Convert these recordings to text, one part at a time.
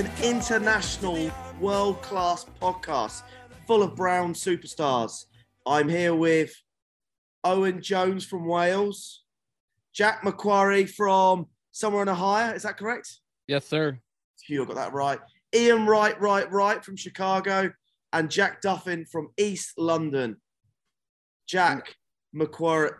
An international, world class podcast full of Brown superstars. I'm here with Owain Jones from Wales, Jack McCurry from somewhere in Ohio. Is that correct? Yes, sir. You got that right. Ian Wright, right, right from Chicago, and Jack Duffin from East London. Jack McCurry,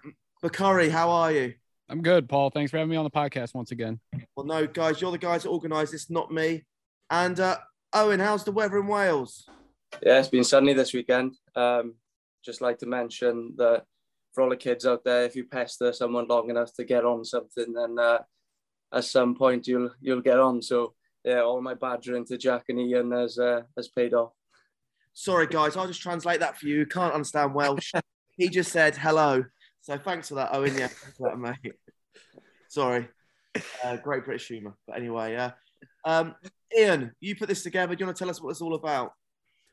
McCurry, how are you? I'm good, Paul. Thanks for having me on the podcast once again. Well, no, guys, you're the guys that organised this, not me. And uh, Owain, how's the weather in Wales? Yeah, it's been sunny this weekend. Um, just like to mention that for all the kids out there, if you pester someone long enough to get on something, then uh, at some point you'll you'll get on. So yeah, all my badgering to Jack and Ian has uh, has paid off. Sorry, guys, I'll just translate that for you. Can't understand Welsh. he just said hello. So thanks for that, Owain. Yeah, that, mate. Sorry. Uh, great British humour. But anyway, uh, um, Ian, you put this together. Do you want to tell us what it's all about?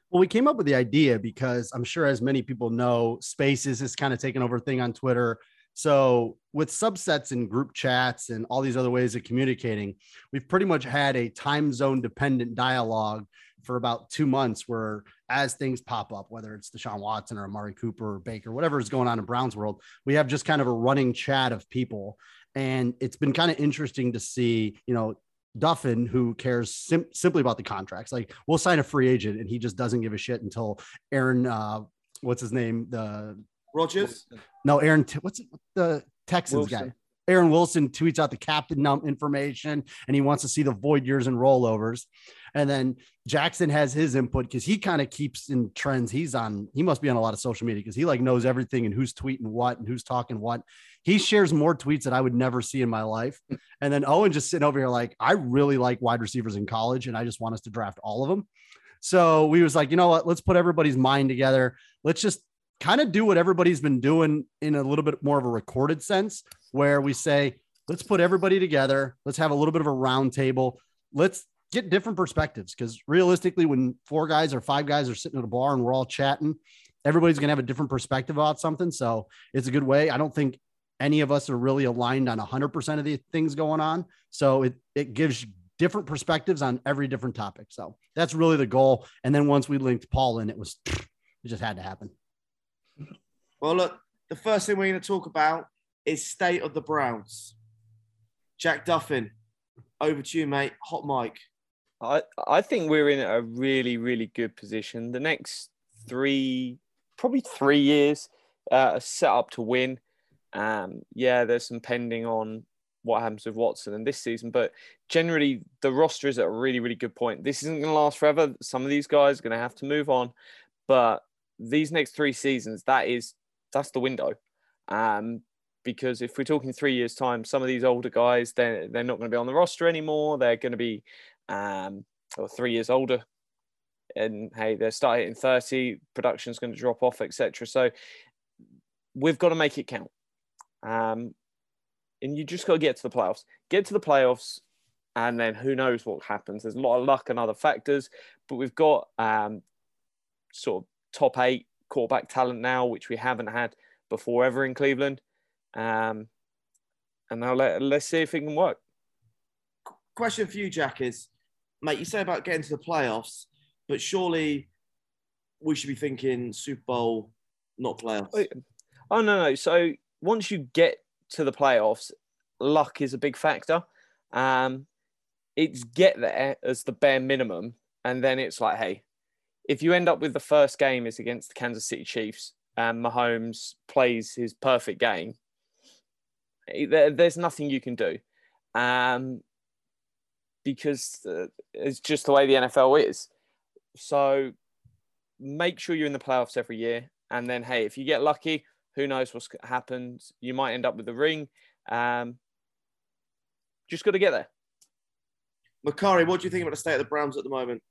Well, we came up with the idea because I'm sure, as many people know, Spaces has kind of taken over thing on Twitter. So, with subsets and group chats and all these other ways of communicating, we've pretty much had a time zone dependent dialogue for about two months where, as things pop up, whether it's Deshaun Watson or Amari Cooper or Baker, whatever is going on in Brown's world, we have just kind of a running chat of people. And it's been kind of interesting to see, you know, Duffin, who cares sim- simply about the contracts. Like we'll sign a free agent, and he just doesn't give a shit until Aaron, uh, what's his name? The Rodgers? no, Aaron. T- what's it, the Texans guy? Aaron Wilson tweets out the captain num information, and he wants to see the void years and rollovers. And then Jackson has his input because he kind of keeps in trends. He's on. He must be on a lot of social media because he like knows everything and who's tweeting what and who's talking what. He shares more tweets that I would never see in my life. And then Owain just sitting over here like, I really like wide receivers in college, and I just want us to draft all of them. So we was like, you know what? Let's put everybody's mind together. Let's just kind of do what everybody's been doing in a little bit more of a recorded sense, where we say, let's put everybody together. Let's have a little bit of a round table. Let's get different perspectives. Because realistically, when four guys or five guys are sitting at a bar and we're all chatting, everybody's going to have a different perspective about something. So it's a good way. I don't think any of us are really aligned on 100% of the things going on. So it, it gives different perspectives on every different topic. So that's really the goal. And then once we linked Paul in, it was, it just had to happen. Well, look, the first thing we're going to talk about is state of the Browns. Jack Duffin, over to you, mate. Hot mic. I I think we're in a really really good position. The next three, probably three years, uh, are set up to win. Um, yeah, there's some pending on what happens with Watson and this season, but generally the roster is at a really really good point. This isn't going to last forever. Some of these guys are going to have to move on, but these next three seasons, that is that's the window. Um, because if we're talking three years time, some of these older guys they're they're not going to be on the roster anymore. They're going to be um, or three years older, and hey, they're starting at 30, production's going to drop off, etc. So we've got to make it count. Um, and you just got to get to the playoffs. Get to the playoffs, and then who knows what happens. There's a lot of luck and other factors, but we've got um, sort of top eight quarterback talent now, which we haven't had before ever in Cleveland. Um, and now let, let's see if it can work. Question for you, Jack, is, mate, you say about getting to the playoffs, but surely we should be thinking Super Bowl, not playoffs. Oh, Oh no, no. So once you get to the playoffs, luck is a big factor. Um, it's get there as the bare minimum, and then it's like, hey, if you end up with the first game is against the Kansas City Chiefs, and Mahomes plays his perfect game, eh, there, there's nothing you can do, um, because uh, it's just the way the NFL is. So make sure you're in the playoffs every year, and then hey, if you get lucky, who knows what's happened? You might end up with the ring. Um, just got to get there. McCurry, what do you think about the state of the Browns at the moment?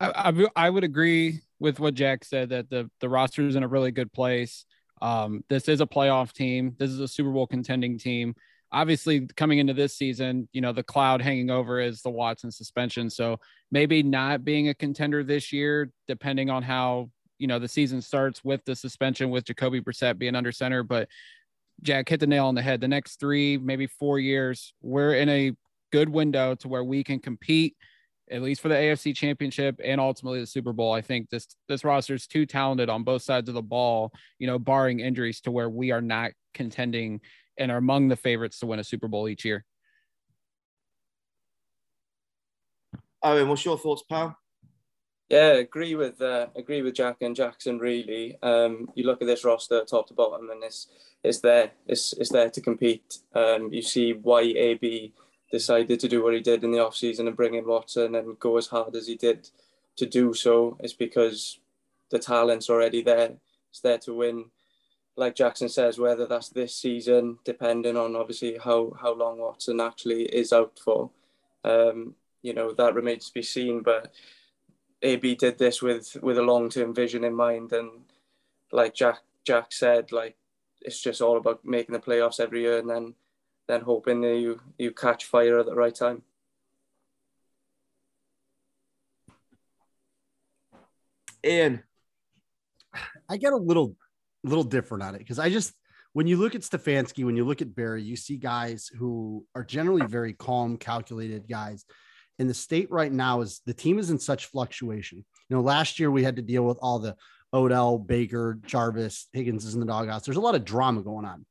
I, I, I would agree with what Jack said that the the roster is in a really good place. Um, this is a playoff team. This is a Super Bowl contending team. Obviously, coming into this season, you know the cloud hanging over is the Watson suspension. So maybe not being a contender this year, depending on how you know the season starts with the suspension with Jacoby Brissett being under center. But Jack hit the nail on the head. The next three, maybe four years, we're in a good window to where we can compete at least for the AFC championship and ultimately the Super Bowl. I think this this roster is too talented on both sides of the ball, you know, barring injuries to where we are not contending and are among the favorites to win a Super Bowl each year. Owain, what's your thoughts, pal? Yeah, agree with uh, agree with Jack and Jackson. Really, um, you look at this roster top to bottom, and it's it's there. It's it's there to compete. Um, you see why AB decided to do what he did in the off season and bring in Watson and go as hard as he did to do so. Is because the talent's already there. It's there to win. Like Jackson says, whether that's this season, depending on obviously how how long Watson actually is out for, um, you know that remains to be seen. But AB did this with with a long term vision in mind, and like Jack Jack said, like it's just all about making the playoffs every year, and then then hoping that you you catch fire at the right time. Ian, I get a little little different on it because I just when you look at Stefanski, when you look at Barry, you see guys who are generally very calm, calculated guys. And the state right now is the team is in such fluctuation. You know, last year we had to deal with all the Odell, Baker, Jarvis, Higgins is in the doghouse. There's a lot of drama going on.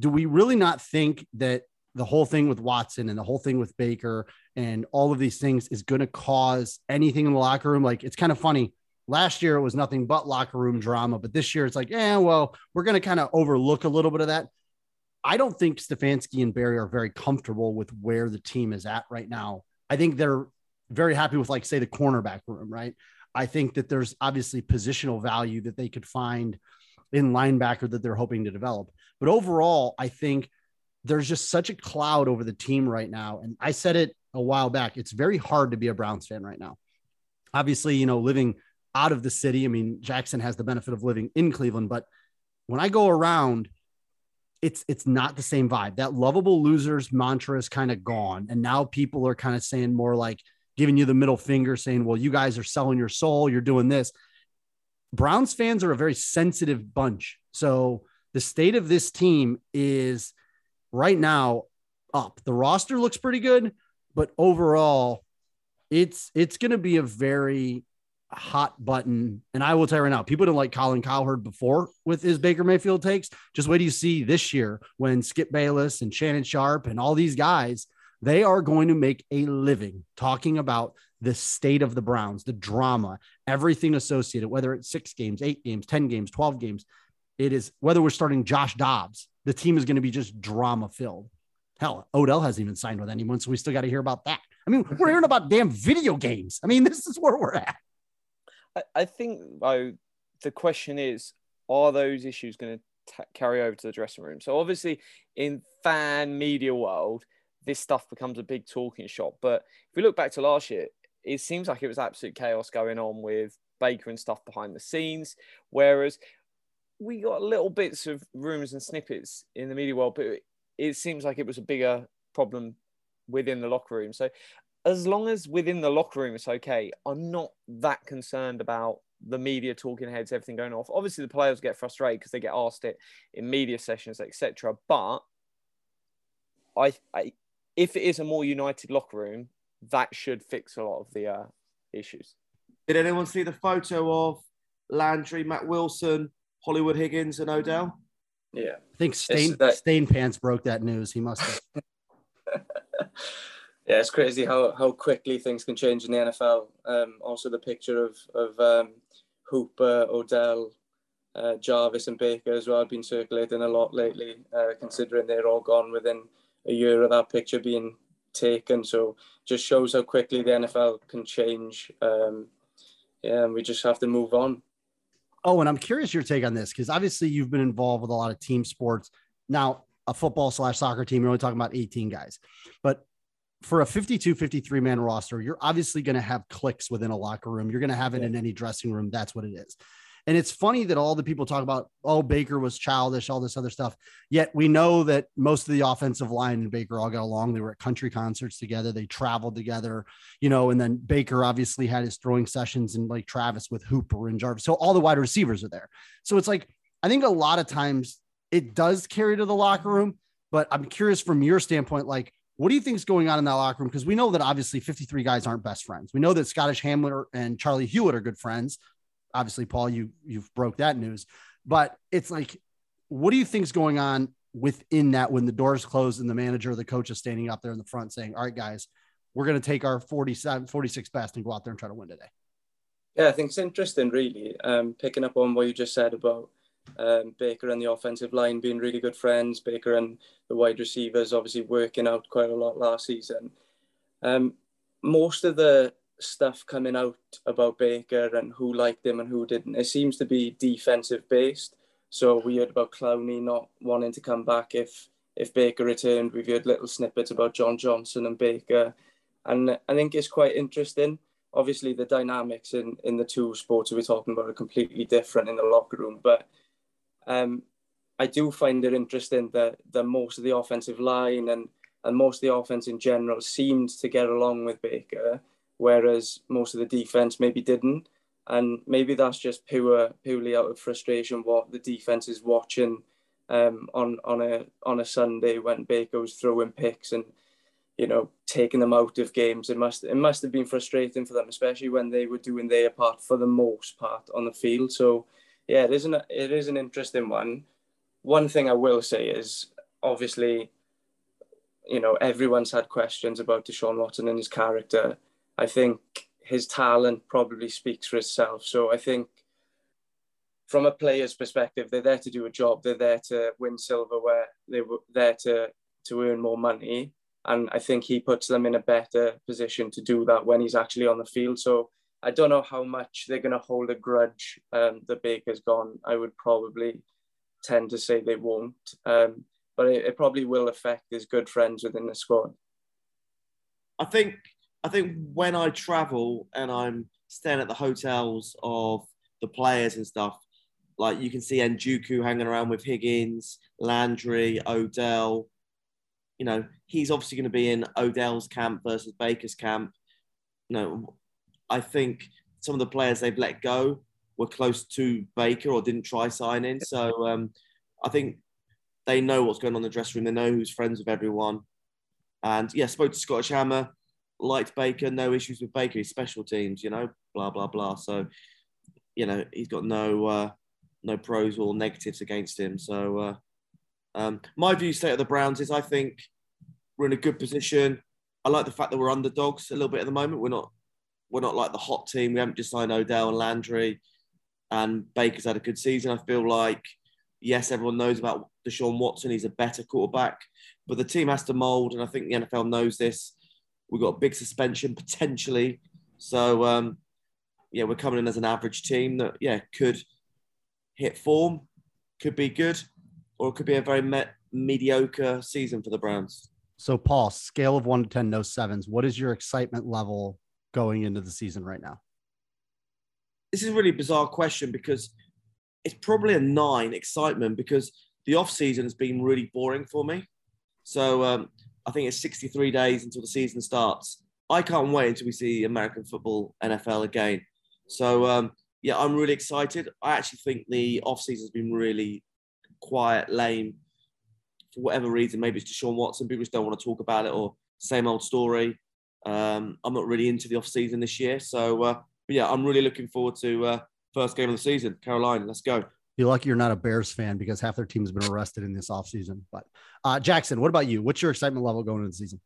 Do we really not think that the whole thing with Watson and the whole thing with Baker and all of these things is going to cause anything in the locker room? Like, it's kind of funny. Last year it was nothing but locker room drama, but this year it's like, yeah, well, we're going to kind of overlook a little bit of that. I don't think Stefanski and Barry are very comfortable with where the team is at right now. I think they're very happy with, like, say, the cornerback room, right? I think that there's obviously positional value that they could find in linebacker that they're hoping to develop. But overall, I think there's just such a cloud over the team right now. And I said it a while back. It's very hard to be a Browns fan right now. Obviously, you know, living out of the city. I mean, Jackson has the benefit of living in Cleveland, but when I go around, it's it's not the same vibe. That lovable losers mantra is kind of gone. And now people are kind of saying more like giving you the middle finger, saying, Well, you guys are selling your soul, you're doing this. Browns fans are a very sensitive bunch. So the state of this team is right now up. The roster looks pretty good, but overall, it's it's going to be a very hot button. And I will tell you right now, people didn't like Colin Cowherd before with his Baker Mayfield takes. Just wait do you see this year when Skip Bayless and Shannon Sharpe and all these guys, they are going to make a living talking about the state of the Browns, the drama, everything associated, whether it's six games, eight games, 10 games, 12 games. It is whether we're starting Josh Dobbs, the team is going to be just drama filled. Hell, Odell hasn't even signed with anyone, so we still got to hear about that. I mean, we're hearing about damn video games. I mean, this is where we're at. I, think though the question is, are those issues going to carry over to the dressing room? So obviously, in fan media world, this stuff becomes a big talking shop. But if we look back to last year, it seems like it was absolute chaos going on with Baker and stuff behind the scenes. Whereas we got little bits of rumors and snippets in the media world, but it seems like it was a bigger problem within the locker room. So as long as within the locker room it's okay, I'm not that concerned about the media talking heads, everything going off. Obviously, the players get frustrated because they get asked it in media sessions, etc. But I, I, if it is a more united locker room, that should fix a lot of the uh, issues. Did anyone see the photo of Landry, Mack Wilson, Hollywood Higgins, and Odell? Yeah, I think Stain, that... Stain Pants broke that news. He must have. yeah, it's crazy how, how quickly things can change in the NFL. Um, also, the picture of of um, Hooper, Odell, uh, Jarvis, and Baker as well have been circulating a lot lately, uh, considering they're all gone within a year of that picture being taken. So just shows how quickly the NFL can change. Um, yeah, and we just have to move on. Oh, and I'm curious your take on this because obviously you've been involved with a lot of team sports. Now, a football slash soccer team. You're only talking about 18 guys. But for a 52, 53 man roster, you're obviously going to have clicks within a locker room. You're going to have it in any dressing room. That's what it is. And it's funny that all the people talk about, oh, Baker was childish, all this other stuff. Yet we know that most of the offensive line and Baker all got along. They were at country concerts together. They traveled together, you know, and then Baker obviously had his throwing sessions and like Travis with Hooper and Jarvis. So all the wide receivers are there. So it's like, I think a lot of times it does carry to the locker room, but I'm curious from your standpoint, like, what do you think is going on in that locker room? Because we know that obviously 53 guys aren't best friends. We know that Scottish Hammer and Charley Hughlett are good friends obviously, Paul, you you've broke that news, but it's like, what do you think's going on within that when the doors closed and the manager the coach is standing up there in the front saying, "All right, guys, we're going to take our 47, 46 best and go out there and try to win today." Yeah, I think it's interesting, really, um, picking up on what you just said about um, Baker and the offensive line being really good friends. Baker and the wide receivers obviously working out quite a lot last season. Um, most of the stuff coming out about Baker and who liked him and who didn't. It seems to be defensive based. So we heard about Clowney not wanting to come back if if Baker returned. We've heard little snippets about John Johnson and Baker, and I think it's quite interesting. Obviously, the dynamics in in the two sports we're talking about are completely different in the locker room, but um, I do find it interesting that that most of the offensive line and and most of the offense in general seemed to get along with Baker whereas most of the defense maybe didn't. And maybe that's just pure, purely out of frustration what the defense is watching um, on on a on a Sunday when Baker was throwing picks and you know taking them out of games. It must it must have been frustrating for them, especially when they were doing their part for the most part on the field. So yeah, it is an it is an interesting one. One thing I will say is obviously, you know, everyone's had questions about Deshaun Watson and his character I think his talent probably speaks for itself. So I think from a player's perspective, they're there to do a job. They're there to win silverware. They're there to to earn more money. And I think he puts them in a better position to do that when he's actually on the field. So I don't know how much they're going to hold a grudge um, Baker's gone. I would probably tend to say they won't. Um, but it, it probably will affect his good friends within the squad. I think I think when I travel and I'm staying at the hotels of the players and stuff, like you can see Njoku hanging around with Higgins, Landry, Odell. You know, he's obviously going to be in Odell's camp versus Baker's camp. You know, I think some of the players they've let go were close to Baker or didn't try signing. So um, I think they know what's going on in the dressing room. They know who's friends with everyone. And yeah, spoke to Scottish Hammer liked Baker, no issues with Baker. He's special teams, you know, blah blah blah. So, you know, he's got no uh, no pros or negatives against him. So, uh, um, my view, state of the Browns is I think we're in a good position. I like the fact that we're underdogs a little bit at the moment. We're not we're not like the hot team. We haven't just signed Odell and Landry, and Baker's had a good season. I feel like yes, everyone knows about Deshaun Watson. He's a better quarterback, but the team has to mold, and I think the NFL knows this. We've got a big suspension potentially. So, um, yeah, we're coming in as an average team that, yeah, could hit form, could be good, or it could be a very me- mediocre season for the Browns. So, Paul, scale of one to 10, no sevens. What is your excitement level going into the season right now? This is a really bizarre question because it's probably a nine excitement because the off season has been really boring for me. So um, I think it's 63 days until the season starts. I can't wait until we see American football, NFL again. So um, yeah, I'm really excited. I actually think the off season has been really quiet, lame, for whatever reason. Maybe it's Deshaun Watson. People just don't want to talk about it, or same old story. Um, I'm not really into the off season this year. So uh, but yeah, I'm really looking forward to uh, first game of the season. Carolina, let's go. You're lucky you're not a Bears fan because half their team's been arrested in this offseason. But uh, Jackson, what about you? What's your excitement level going into the season?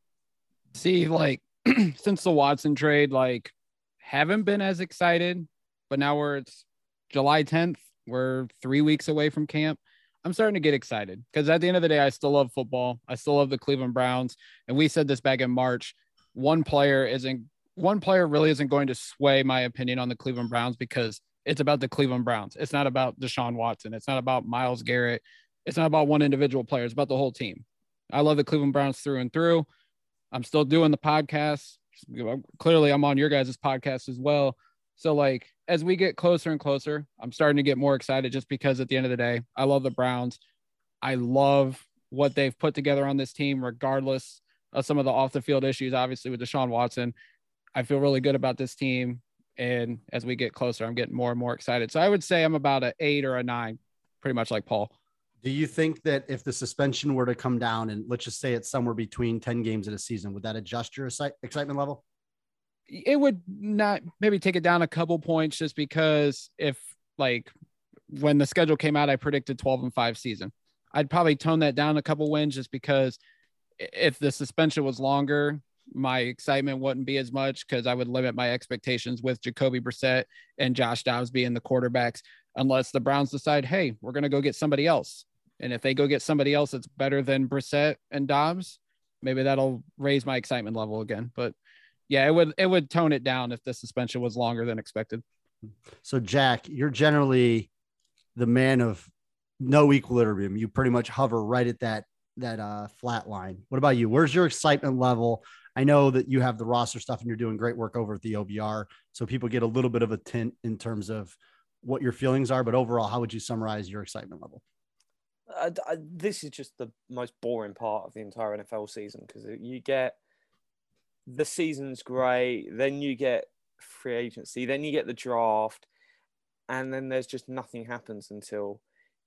See, like since the Watson trade, like haven't been as excited, but now we're it's July 10th. We're three weeks away from camp. I'm starting to get excited because at the end of the day, I still love football. I still love the Cleveland Browns. And we said this back in March. One player isn't one player really isn't going to sway my opinion on the Cleveland Browns because it's about the Cleveland Browns. It's not about Deshaun Watson. It's not about Miles Garrett. it's not about one individual player, it's about the whole team. I love the Cleveland Browns through and through. I'm still doing the podcast. Clearly, I'm on your guys' podcast as well. So, like, as we get closer and closer, I'm starting to get more excited just because at the end of the day, I love the Browns. I love what they've put together on this team, regardless of some of the off the field issues, obviously, with Deshaun Watson. I feel really good about this team. And as we get closer, I'm getting more and more excited. So I would say I'm about an eight or a nine, pretty much like Paul. Do you think that if the suspension were to come down and let's just say it's somewhere between 10 games in a season, would that adjust your excitement level? It would not maybe take it down a couple points just because if like when the schedule came out, I predicted 12 and 5 season. I'd probably tone that down a couple wins just because if the suspension was longer, my excitement wouldn't be as much because I would limit my expectations with Jacoby Brissett and Josh Dobbs being the quarterbacks, unless the Browns decide, hey, we're going to go get somebody else. And if they go get somebody else that's better than Brissett and Dobbs, maybe that'll raise my excitement level again. But yeah, it would it would tone it down if the suspension was longer than expected. So Jack, you're generally the man of no equilibrium. You pretty much hover right at that that uh, flat line. What about you? Where's your excitement level? I know that you have the roster stuff and you're doing great work over at the OBR, so people get a little bit of a tint in terms of what your feelings are. But overall, how would you summarize your excitement level? Uh, this is just the most boring part of the entire NFL season because you get the season's great, then you get free agency, then you get the draft, and then there's just nothing happens until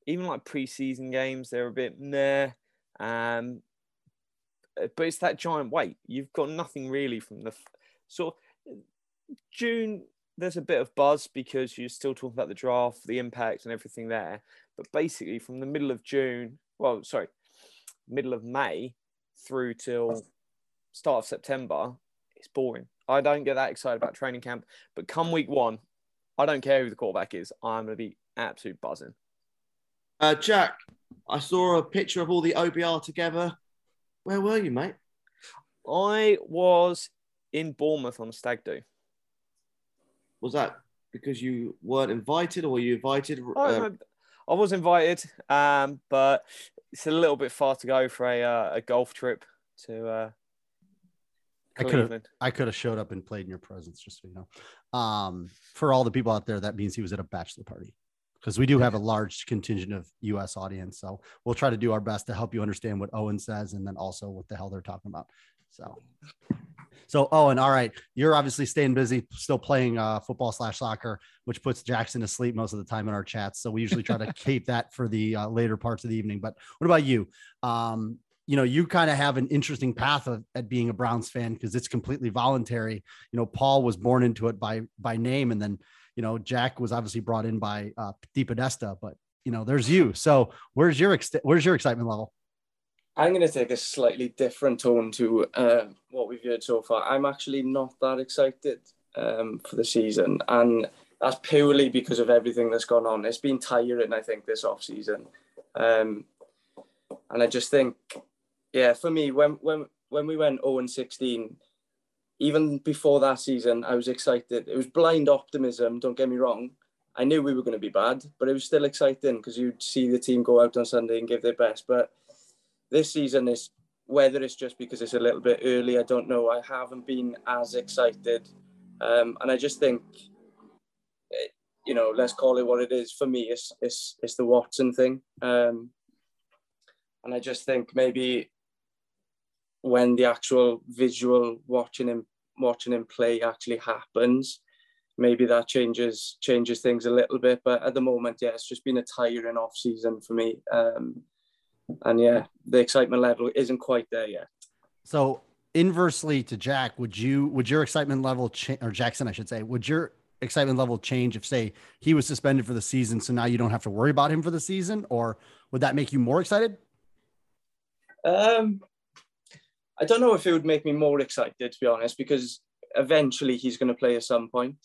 even like preseason games. They're a bit meh. Um, but it's that giant weight. You've got nothing really from the of June. There's a bit of buzz because you're still talking about the draft, the impact, and everything there. But basically, from the middle of June, well, sorry, middle of May through till start of September, it's boring. I don't get that excited about training camp. But come week one, I don't care who the quarterback is. I'm going to be absolute buzzing. Uh, Jack, I saw a picture of all the OBR together. Where were you, mate? I was in Bournemouth on a stag do. Was that because you weren't invited, or were you invited? Uh, I was invited, um, but it's a little bit far to go for a, uh, a golf trip to uh, I could have I could have showed up and played in your presence, just so you know. Um, for all the people out there, that means he was at a bachelor party because we do have a large contingent of U.S. audience. So we'll try to do our best to help you understand what Owain says and then also what the hell they're talking about. So, so Owain, all right, you're obviously staying busy, still playing uh, football slash soccer, which puts Jackson to sleep most of the time in our chats. So we usually try to keep that for the uh, later parts of the evening. But what about you? Um, you know, you kind of have an interesting path of, at being a Browns fan because it's completely voluntary. You know, Paul was born into it by by name, and then you know Jack was obviously brought in by uh, DePodesta, but you know, there's you. So where's your ex- where's your excitement level? I'm going to take a slightly different tone to uh, what we've heard so far. I'm actually not that excited um, for the season, and that's purely because of everything that's gone on. It's been tiring, I think, this off season, um, and I just think, yeah, for me, when when when we went 0 and 16, even before that season, I was excited. It was blind optimism. Don't get me wrong. I knew we were going to be bad, but it was still exciting because you'd see the team go out on Sunday and give their best. But this season is whether it's just because it's a little bit early, I don't know. I haven't been as excited, um, and I just think, eh, you know, let's call it what it is. For me, it's it's it's the Watson thing, um, and I just think maybe when the actual visual watching him watching him play actually happens, maybe that changes changes things a little bit. But at the moment, yeah, it's just been a tiring off season for me. Um, and yeah, the excitement level isn't quite there yet. So inversely to Jack, would you would your excitement level change or Jackson, I should say, would your excitement level change if say he was suspended for the season, so now you don't have to worry about him for the season, or would that make you more excited? Um, I don't know if it would make me more excited to be honest, because eventually he's going to play at some point.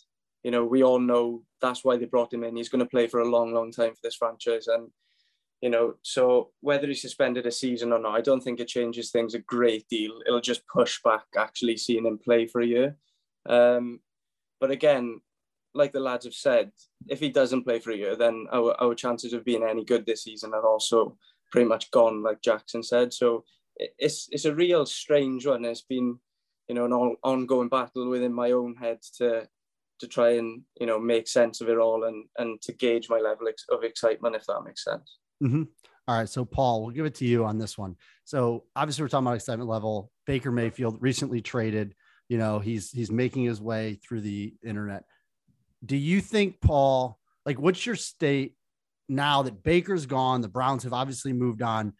You know, we all know that's why they brought him in. He's going to play for a long, long time for this franchise, and you know, so whether he's suspended a season or not, I don't think it changes things a great deal. It'll just push back actually seeing him play for a year. Um, but again, like the lads have said, if he doesn't play for a year, then our, our chances of being any good this season are also pretty much gone, like Jackson said. So it's it's a real strange one. It's been, you know, an on, ongoing battle within my own head to to try and you know make sense of it all and and to gauge my level of excitement, if that makes sense. Mhm. All right. So, Paul, we'll give it to you on this one. So, obviously, we're talking about excitement level. Baker Mayfield recently traded. You know, he's he's making his way through the internet. Do you think, Paul, like, what's your state now that Baker's gone? The Browns have obviously moved on.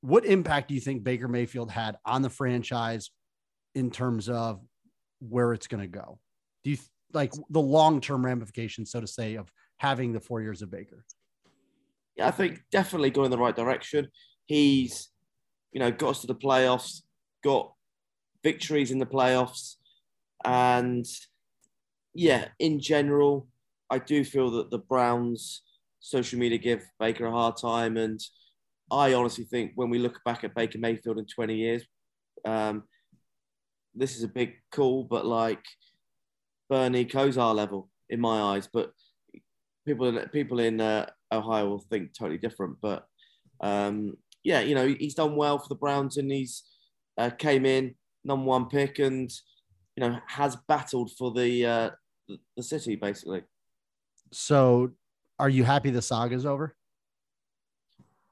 What impact do you think Baker Mayfield had on the franchise in terms of where it's going to go? Do you like the long term ramifications, so to say, of having the four years of Baker? yeah, I think definitely going in the right direction. He's, you know, got us to the playoffs, got victories in the playoffs, and yeah, in general, I do feel that the Browns social media give Baker a hard time, and I honestly think when we look back at Baker Mayfield in 20 years, um, this is a big call, but like Bernie Kosar level in my eyes, but people in people in uh, Ohio will think totally different. But um, yeah, you know, he's done well for the Browns and he's uh, came in number one pick and you know has battled for the uh, the- city basically. So, are you happy the saga's over?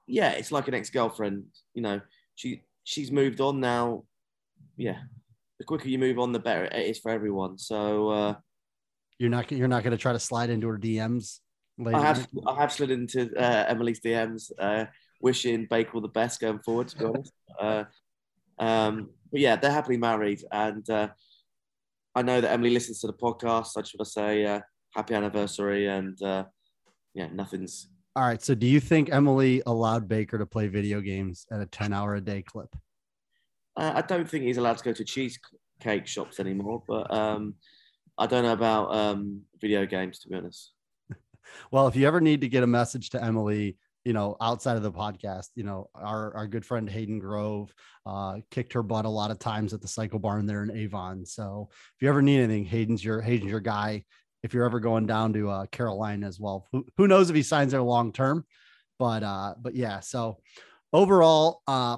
Yeah, it's like an ex girlfriend. You know, she she's moved on now. Yeah, the quicker you move on, the better it is for everyone. So uh, You're not you're not going to try to slide into her DMs later. I have I have slid into uh, Emily's DMs, uh, wishing Baker all the best going forward. To be honest, uh, um, but yeah, they're happily married, and uh, I know that Emily listens to the podcast. I just want to say uh, happy anniversary, and uh, yeah, nothing's. All right. So, do you think Emily allowed Baker to play video games at a 10 hour a day clip? Uh, I don't think he's allowed to go to cheesecake shops anymore, but um, I don't know about um, video games to be honest. Well, if you ever need to get a message to Emily, you know, outside of the podcast, you know, our, our good friend Hayden Grove uh, kicked her butt a lot of times at the Cycle Barn there in Avon. So if you ever need anything, Hayden's your Hayden's your guy. If you're ever going down to uh, Carolina as well, who, who knows if he signs there long term, but uh, but yeah. So overall, uh,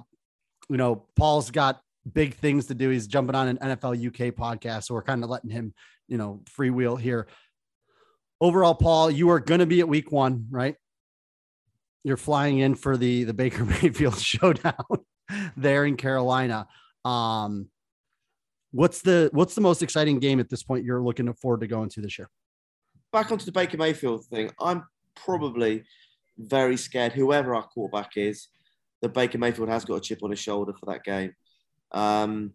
you know, Paul's got big things to do. He's jumping on an NFL UK podcast, so we're kind of letting him, you know, freewheel here. Overall, Paul, you are going to be at week one, right? You're flying in for the the Baker Mayfield showdown there in Carolina. Um, what's the what's the most exciting game at this point you're looking forward to going to this year? back onto the Baker Mayfield thing, I'm probably very scared, whoever our quarterback is, that Baker Mayfield has got a chip on his shoulder for that game. Um,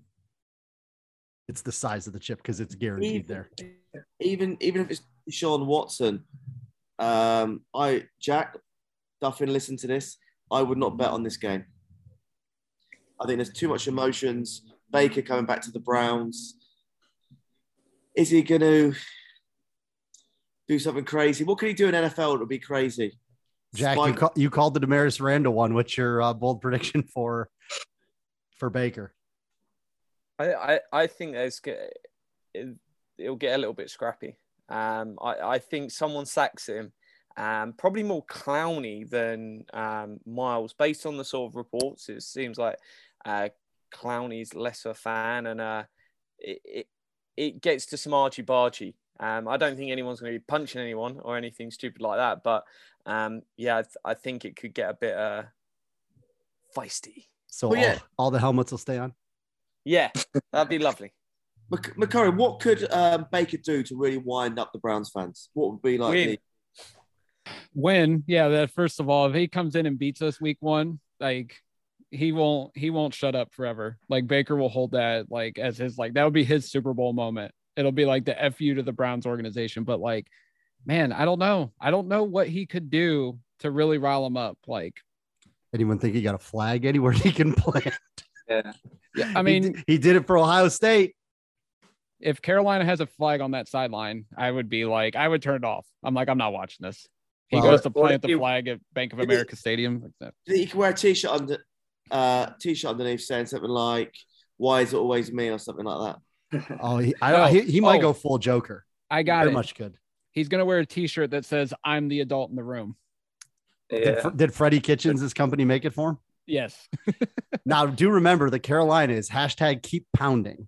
It's the size of the chip because it's guaranteed there. even even if it's Sean Watson, um, I Jack Duffin, listen to this. I would not bet on this game. I think there's too much emotions. Baker coming back to the Browns. Is he going to do something crazy? What can he do in NFL that would be crazy? Jack, you, call, you called the Damarious Randall one. What's your uh, bold prediction for for Baker? I, I, I think there's ge- it, it'll get a little bit scrappy. Um, I, I think someone sacks him, um, probably more Clowney than um, Miles. Based on the sort of reports, it seems like uh, Clowney's less of a fan, and uh, it, it it gets to some argy bargy. Um, I don't think anyone's going to be punching anyone or anything stupid like that, but um, yeah, I, th- I think it could get a bit uh, feisty. So Well, yeah. all, all the helmets will stay on. Yeah, that'd be lovely. Mc- McCurry, what could um, Baker do to really wind up the Browns fans? What would be like Win. the win. Yeah, that first of all, if he comes in and beats us week one, like he won't he won't shut up forever. Like Baker will hold that like as his like that would be his Super Bowl moment. It'll be like the FU to the Browns organization. But like, man, I don't know. I don't know what he could do to really rile him up. Like, Anyone think he got a flag anywhere he can play? Yeah. yeah, I He mean, did- he did it for Ohio State. if Carolina has a flag on that sideline, I would be like, I would turn it off. I'm like, I'm not watching this. He Well, goes to what plant if the flag at Bank of If it- America Stadium. Like that. Do you think he can wear a t-shirt under uh t-shirt underneath saying something like why is it always me or something like that Oh, he, I, Oh, he, he might oh. go full Joker. I got Very it. much good. He's gonna wear a T-shirt that says "I'm the adult in the room." Did, Yeah. Fr- did Freddie Kitchens' company make it for him? Yes. Now, do remember the Carolina is hashtag keep pounding.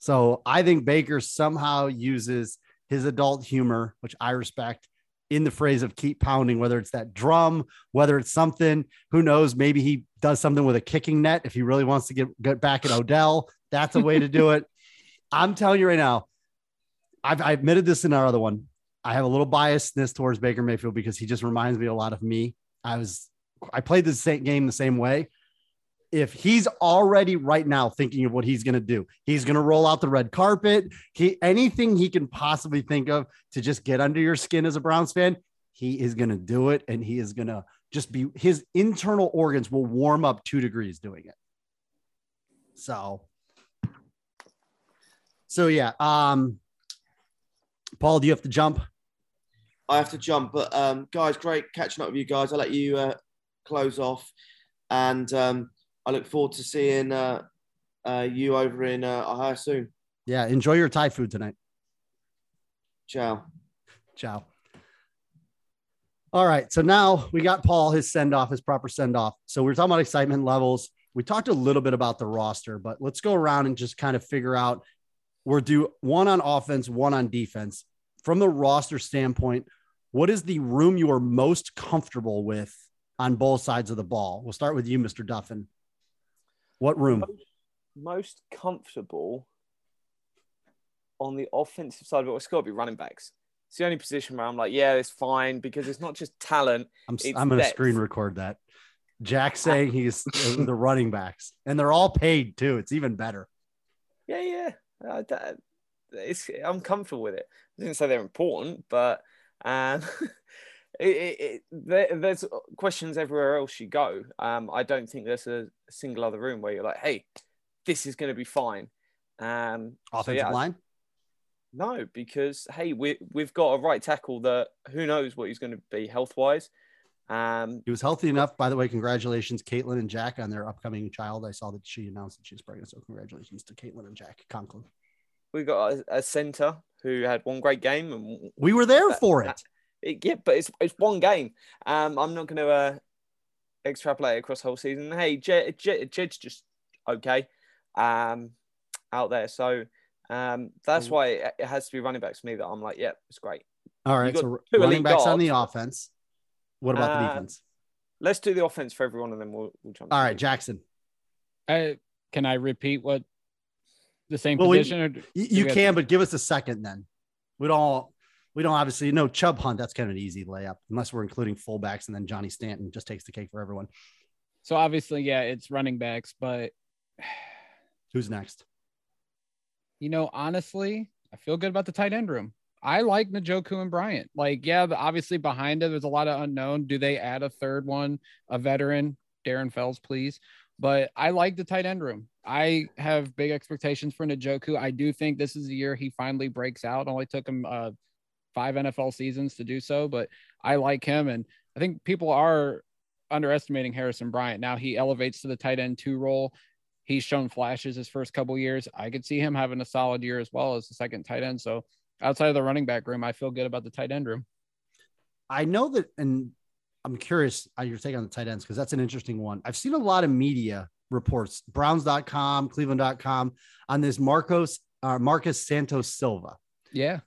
So I think Baker somehow uses his adult humor, which I respect, in the phrase of keep pounding, whether it's that drum, whether it's something, who knows, maybe he does something with a kicking net if he really wants to get, get back at Odell. That's a way to do it. I'm telling you right now, I've I admitted this in our other one. I have a little biasness towards Baker Mayfield because he just reminds me a lot of me. I was I played the same game the same way. If he's already right now thinking of what he's going to do, he's going to roll out the red carpet. He anything he can possibly think of to just get under your skin as a Browns fan, he is going to do it, and he is going to just be his internal organs will warm up two degrees doing it. So, so yeah. Um, Paul, do you have to jump? I have to jump, but um, guys, great catching up with you guys. I'll let you uh, close off, and um, I look forward to seeing uh, uh, you over in uh, Ohio soon. Yeah, enjoy your Thai food tonight. Ciao. Ciao. All right. So now we got Paul, his send off, his proper send off. So we are talking about excitement levels. We talked a little bit about the roster, but let's go around and just kind of figure out we're do one on offense, one on defense. From the roster standpoint, what is the room you are most comfortable with on both sides of the ball? We'll start with you, Mr. Duffin. What room? Most comfortable on the offensive side, but it's got to be running backs. It's the only position where I'm like, yeah, it's fine because it's not just talent. I'm, I'm going to screen record that. Jack saying he's the running backs, and they're all paid too. It's even better. Yeah, yeah. Uh, that, it's I'm comfortable with it. I didn't say they're important, but um, it, it, it, there, there's questions everywhere else you go. Um, I don't think there's a single other room where you're like, hey, this is going to be fine. Um, so, Offensive yeah, line. No, because hey, we we've got a right tackle that who knows what he's going to be health wise. Um, He was healthy enough. By the way, congratulations, Caitlin and Jack, on their upcoming child. I saw that she announced that she's pregnant. So congratulations to Caitlin and Jack Conklin. we got a, a center who had one great game, and We were there That- for it. It, yeah, but it's it's one game. Um, I'm not going to uh, extrapolate across the whole season. Hey, Jed, Jed, Jed's just okay um, out there, so um, that's why it, it has to be running backs for me. That I'm like, yeah, it's great. All right. So two running elite backs on the offense. What about the Uh, defense? Let's do the offense for everyone, and then we'll, we'll jump. All to Jackson. I, can I repeat what the same Well, we- position? or You, you have- can, but give us a second then. We don't. We don't obviously no Chubb Hunt. That's kind of an easy layup, unless we're including fullbacks, and then Johnny Stanton just takes the cake for everyone. So obviously, yeah, it's running backs, but Who's next? you know, honestly, I feel good about the tight end room. I like Njoku and Bryant. Like, yeah, but obviously behind it, there's a lot of unknown. Do they add a third one, a veteran, Darren Fells, please? But I like the tight end room. I have big expectations for Njoku. I do think this is the year he finally breaks out. It only took him uh, five NFL seasons to do so, but I like him. And I think people are underestimating Harrison Bryant. Now he elevates to the tight end two role. He's shown flashes his first couple years. I could see him having a solid year as well as the second tight end. So outside of the running back room, I feel good about the tight end room. I know that, and I'm curious on your take on the tight ends because that's an interesting one. I've seen a lot of media reports, Browns.com, Cleveland.com, on this Marcos uh, Marcus Santos Silva, Yeah.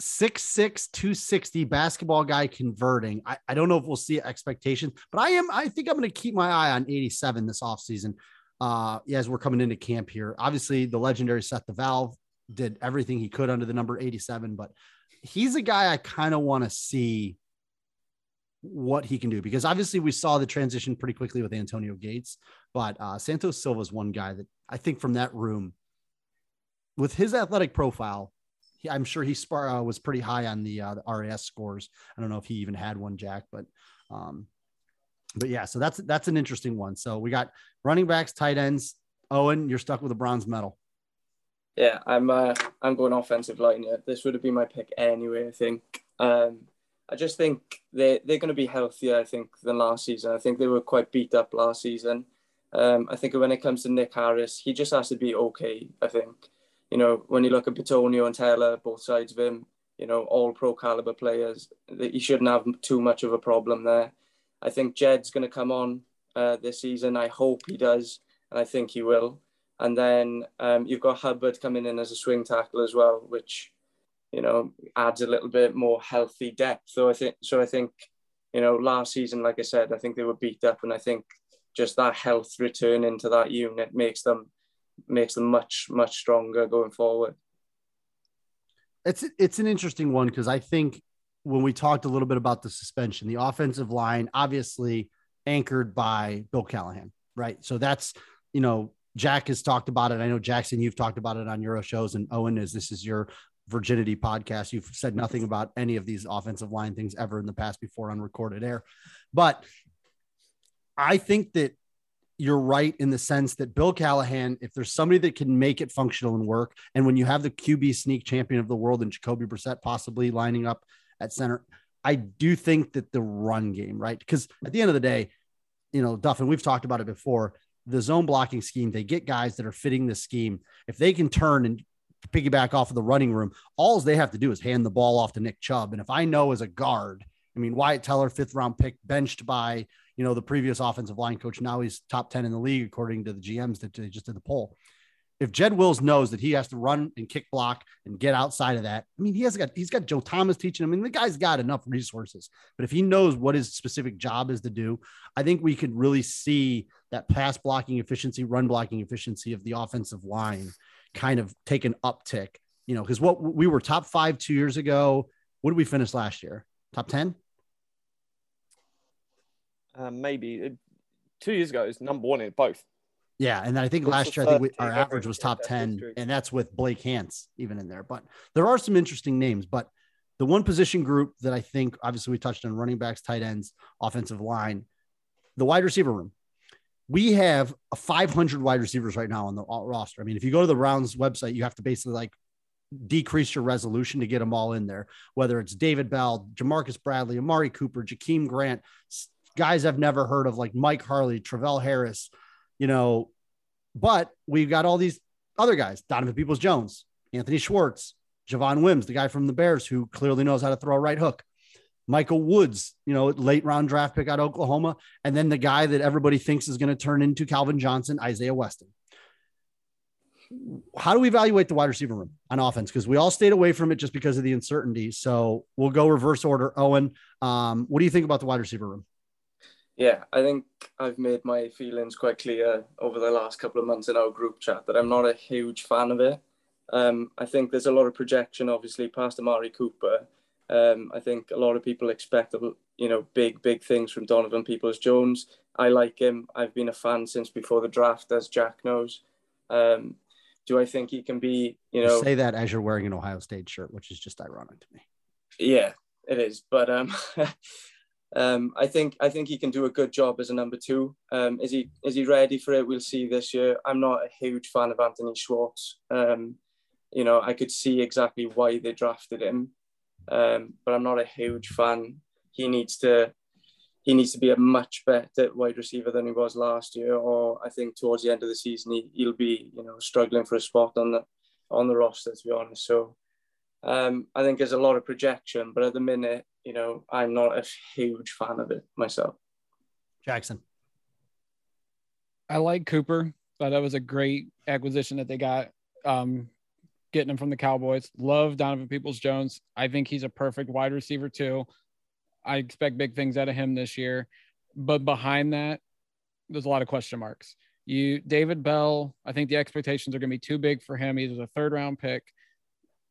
6'6", 260 basketball guy converting. I, I don't know if we'll see expectations, but I am. I think I'm going to keep my eye on 87 this offseason. Uh, yeah, as we're coming into camp here. Obviously, the legendary Seth DeValve did everything he could under the number 87, but he's a guy I kind of want to see what he can do because obviously we saw the transition pretty quickly with Antonio Gates, but uh, Santos Silva is one guy that I think from that room with his athletic profile, he, I'm sure he spar, uh, was pretty high on the, uh, the RAS scores. I don't know if he even had one, Jack, but um, but yeah, so that's that's an interesting one. So we got running backs, tight ends. Owain, you're stuck with a bronze medal. Yeah, I'm uh, I'm going offensive line. This would have been my pick anyway. I think. Um, I just think they they're going to be healthier. I think than last season. I think they were quite beat up last season. Um, I think when it comes to Nick Harris, he just has to be okay. I think. You know, when you look at Bitonio and Teller, both sides of him, you know, all pro caliber players. That he shouldn't have too much of a problem there. I think Jed's going to come on uh, this season. I hope he does, and I think he will. And then um, you've got Hubbard coming in as a swing tackle as well, which you know adds a little bit more healthy depth. So I think so. I think you know last season, like I said, I think they were beat up, and I think just that health return into that unit makes them makes them much much stronger going forward. It's it's an interesting one because I think when we talked a little bit about the suspension, the offensive line obviously anchored by Bill Callahan, right? So that's you know Jack has talked about it. I know Jackson, you've talked about it on Euro shows, and Owain is this is your virginity podcast. You've said nothing about any of these offensive line things ever in the past before on recorded air, but I think that you're right in the sense that Bill Callahan, if there's somebody that can make it functional and work, and when you have the QB sneak champion of the world and Jacoby Brissett possibly lining up at center, I do think that the run game, right? Because at the end of the day, you know, Duff, and we've talked about it before the zone blocking scheme, they get guys that are fitting the scheme. If they can turn and piggyback off of the running room, all they have to do is hand the ball off to Nick Chubb. And if I know as a guard, I mean, Wyatt Teller, fifth round pick, benched by, you know, the previous offensive line coach. Now he's top 10 in the league, according to the GMs that they just did the poll. If Jed Wills knows that he has to run and kick block and get outside of that, I mean, he has got he's got Joe Thomas teaching him. I mean, the guy's got enough resources. But if he knows what his specific job is to do, I think we could really see that pass blocking efficiency, run blocking efficiency of the offensive line kind of take an uptick. You know, because what we were top five two years ago. What did we finish last year? Top 10? um, maybe uh, two years ago, is number one in both. Yeah, and then I think last year I think we, our average was top ten, and that's with Blake Hance even in there. But there are some interesting names. But the one position group that I think obviously we touched on running backs, tight ends, offensive line, the wide receiver room. We have 500 wide receivers right now on the uh, roster. I mean, if you go to the Browns website, you have to basically like decrease your resolution to get them all in there, whether it's David Bell, Ja'Marcus Bradley, Amari Cooper, Jakeem Grant, guys I've never heard of like Mike Harley, Travell Harris, you know, but we've got all these other guys, Donovan Peoples Jones, Anthony Schwartz, Javon Wims, the guy from the Bears who clearly knows how to throw a right hook. Michael Woods, you know, late round draft pick out of Oklahoma. And then the guy that everybody thinks is going to turn into Calvin Johnson, Isaiah Weston. How do we evaluate the wide receiver room on offense? Because we all stayed away from it just because of the uncertainty. So we'll go reverse order. Owain, um, what do you think about the wide receiver room? Yeah, I think I've made my feelings quite clear over the last couple of months in our group chat that I'm not a huge fan of it. Um, I think there's a lot of projection, obviously, past Amari Cooper. Um, I think a lot of people expect, you know, big, big things from Donovan Peoples Jones. I like him. I've been a fan since before the draft, as Jack knows. Um, do I think he can be, you know, Say that as you're wearing an Ohio State shirt, which is just ironic to me. yeah, it is. But um, um, I think I think he can do a good job as a number two. Um, is he is he ready for it? We'll see this year. I'm not a huge fan of Anthony Schwartz. Um, you know, I could see exactly why they drafted him, um, but I'm not a huge fan. He needs to he needs to be a much better wide receiver than he was last year. Or I think towards the end of the season he, he'll be you know struggling for a spot on the on the roster to be honest. So um, I think there's a lot of projection, but at the minute, you know, I'm not a huge fan of it myself. Jackson. I like Cooper. Thought that was a great acquisition that they got. Um, getting him from the Cowboys. Love Donovan Peoples Jones. I think he's a perfect wide receiver too. I expect big things out of him this year. But behind that, there's a lot of question marks. You David Bell, I think the expectations are going to be too big for him. He's a third round pick.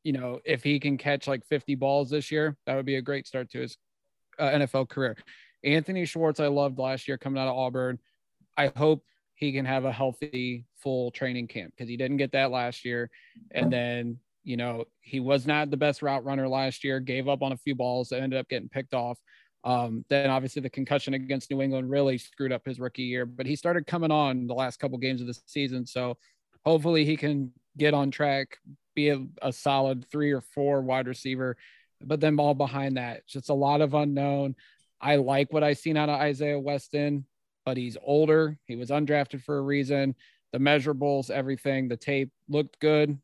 You know, if he can catch like 50 balls this year, that would be a great start to his uh, NFL career. Anthony Schwartz, I loved last year coming out of Auburn. I hope he can have a healthy full training camp because he didn't get that last year. And then, you know, he was not the best route runner last year, gave up on a few balls that ended up getting picked off. Um, then obviously the concussion against New England really screwed up his rookie year, but he started coming on the last couple games of the season. So hopefully he can get on track, be a, a solid three or four wide receiver, but then all behind that, just a lot of unknown. I like what I've seen out of Isaiah Weston, but he's older. He was undrafted for a reason. The measurables, everything, the tape looked good.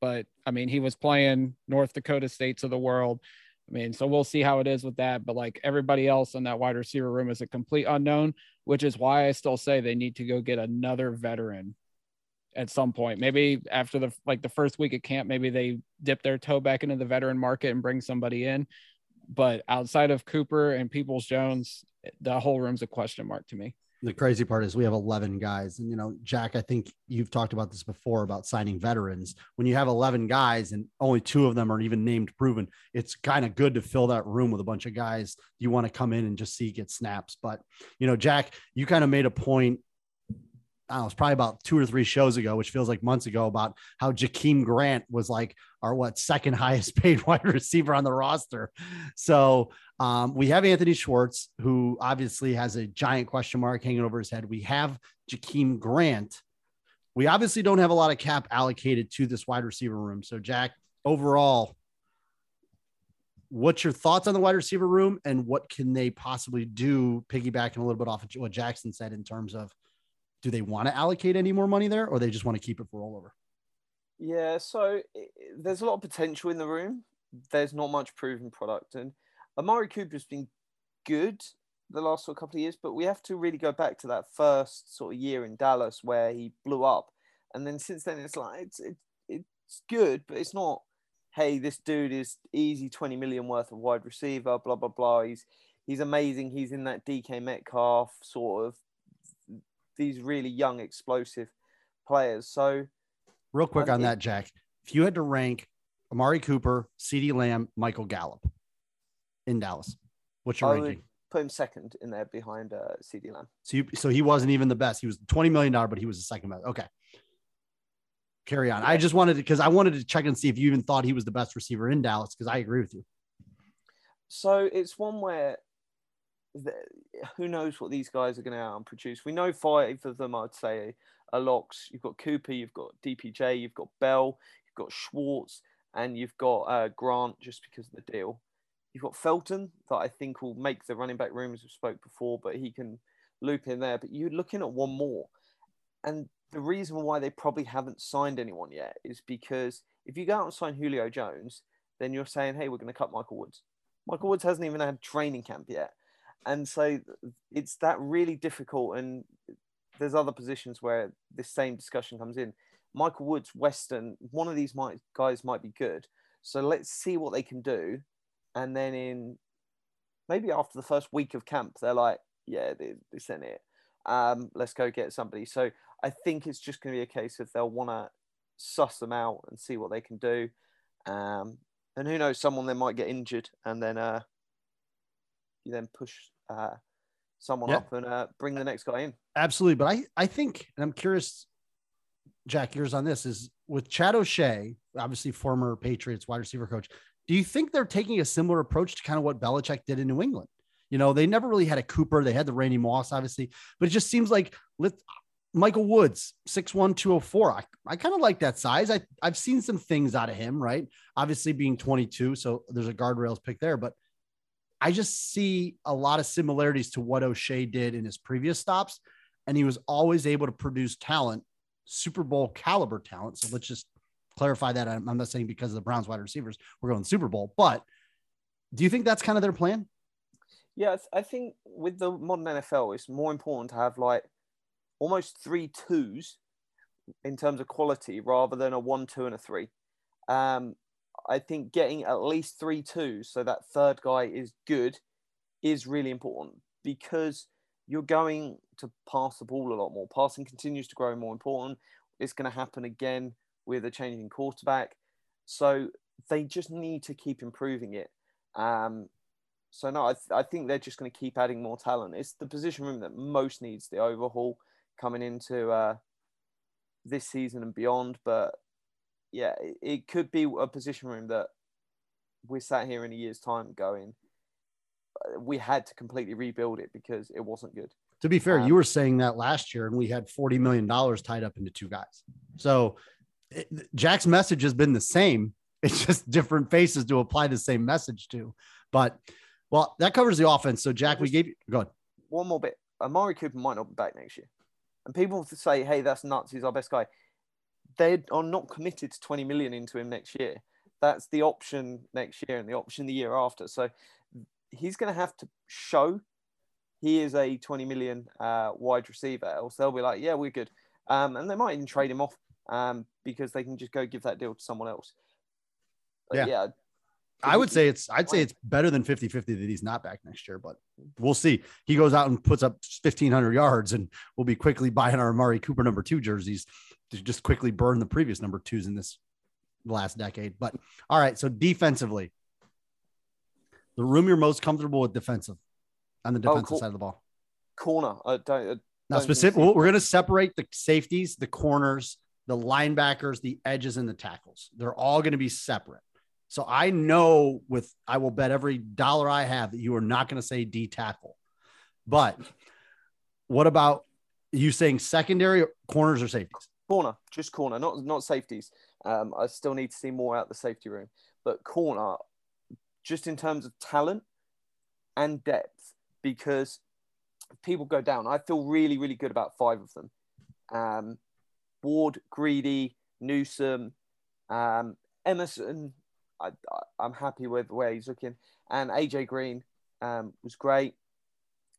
but I mean, he was playing North Dakota states of the world. I mean, so we'll see how it is with that. But like everybody else in that wide receiver room is a complete unknown, which is why I still say they need to go get another veteran at some point. Maybe after the like the first week of camp, maybe they dip their toe back into the veteran market and bring somebody in. But outside of Cooper and Peoples Jones, the whole room's a question mark to me. The crazy part is we have 11 guys. And you know jack i think you've talked about this before about signing veterans. When you have 11 guys and only two of them are even named proven it's kind of good to fill that room with a bunch of guys. You want to come in and just see get snaps. But you know jack you kind of made a point I don't know, probably about two or three shows ago, which feels like months ago, about how Jakeem Grant was like our what second highest paid wide receiver on the roster. So um, we have Anthony Schwartz, who obviously has a giant question mark hanging over his head. We have Jakeem Grant. We obviously don't have a lot of cap allocated to this wide receiver room. So, Jack, overall, what's your thoughts on the wide receiver room and what can they possibly do, piggybacking a little bit off of what Jackson said in terms of do they want to allocate any more money there or they just want to keep it for rollover? Yeah, so there's a lot of potential in the room. There's not much proven product, and Amari Cooper's been good the last sort of couple of years, but we have to really go back to that first sort of year in Dallas where he blew up, and then since then it's like it's it, it's good, but it's not. Hey, this dude is easy twenty million worth of wide receiver. Blah blah blah. He's he's amazing. He's in that DK Metcalf sort of these really young, explosive players. So, real quick on it, that, Jack, if you had to rank Amari Cooper, CeeDee Lamb, Michael Gallup in Dallas, what's your I ranking? Put him second in there behind uh, CeeDee Lamb. So, you, so he wasn't even the best. He was twenty million dollar, but he was the second best. Okay, carry on. Yeah. I just wanted to because I wanted to check and see if you even thought he was the best receiver in Dallas because I agree with you. So it's one where who knows what these guys are going to out and produce. We know five of them, I'd say, are locks. You've got Cooper, you've got DPJ, you've got Bell, you've got Schwartz, and you've got uh, Grant just because of the deal. You've got Felton that I think will make the running back room as we spoke before, but he can loop in there. But you're looking at one more. And the reason why they probably haven't signed anyone yet is because if you go out and sign Julio Jones, then you're saying, hey, we're going to cut Michael Woods. Michael Woods hasn't even had training camp yet and so it's that really difficult. And there's other positions where this same discussion comes in. Michael Woods, Weston, one of these might, guys might be good. So let's see what they can do. And then in maybe after the first week of camp, they're like, yeah, they sent it. Um, let's go get somebody. So I think it's just going to be a case of they'll want to suss them out and see what they can do. Um, and who knows, someone they might get injured, and then uh, you then push uh, someone yeah. up and uh, bring the next guy in. Absolutely, but I I think, and I'm curious, Jack, yours on this is with Chad O'Shea, obviously former Patriots wide receiver coach. Do you think they're taking a similar approach to kind of what Belichick did in New England? You know, they never really had a Cooper. They had the Randy Moss, obviously, but it just seems like let Michael Woods, 6'1, 204. I, I kind of like that size. I, I've seen some things out of him, right? Obviously, being 22. So there's a guardrails pick there, but I just see a lot of similarities to what O'Shea did in his previous stops. And he was always able to produce talent, Super Bowl caliber talent. So let's just clarify that. I'm, not saying because of the Browns wide receivers, we're going Super Bowl, but do you think that's kind of their plan? Yeah, I think with the modern NFL, it's more important to have like almost three twos in terms of quality rather than a one, two, and a three. Um, I think getting at least three twos, so that third guy is good, is really important because you're going to pass the ball a lot more. Passing continues to grow more important. It's going to happen again with a changing quarterback. So they just need to keep improving it. Um, so no, I, th- I think they're just going to keep adding more talent. It's the position room that most needs the overhaul coming into uh, this season and beyond. But yeah, it, it could be a position room that we sat here in a year's time going, uh, we had to completely rebuild it because it wasn't good. To be fair, um, you were saying that last year, and we had forty million dollars tied up into two guys. So it, Jack's message has been the same. It's just different faces to apply the same message to. But well, that covers the offense. So Jack, we gave you go ahead. One more bit. Amari Cooper might not be back next year, and people say, "Hey, that's nuts. He's our best guy." They are not committed to 20 million into him next year. That's the option next year and the option the year after. So he's going to have to show he is a 20 million uh, wide receiver, else they'll be like, yeah, we're good. Um, and they might even trade him off um, because they can just go give that deal to someone else. But Yeah. yeah. I would say it's I'd say it's better than 50-50 that he's not back next year, but we'll see. He goes out and puts up 1500 yards and we'll be quickly buying our Amari Cooper number 2 jerseys to just quickly burn the previous number 2s in this last decade. But all right, so defensively. The room you're most comfortable with defensive on the Oh, defensive cool. side of the ball. corner. I don't. I Now, specific, we're going to separate the safeties, the corners, the linebackers, the edges, and the tackles. They're all going to be separate. So I know with I will bet every dollar I have that you are not going to say D tackle. But what about you saying secondary corners or safeties? Corner, just corner, not not safeties. Um, I still need to see more out the safety room, but corner, just in terms of talent and depth, because people go down. I feel really, really good about five of them. Um, Ward, Greedy, Newsome, um, Emerson. I, I'm happy with where he's looking, and AJ Green um, was great.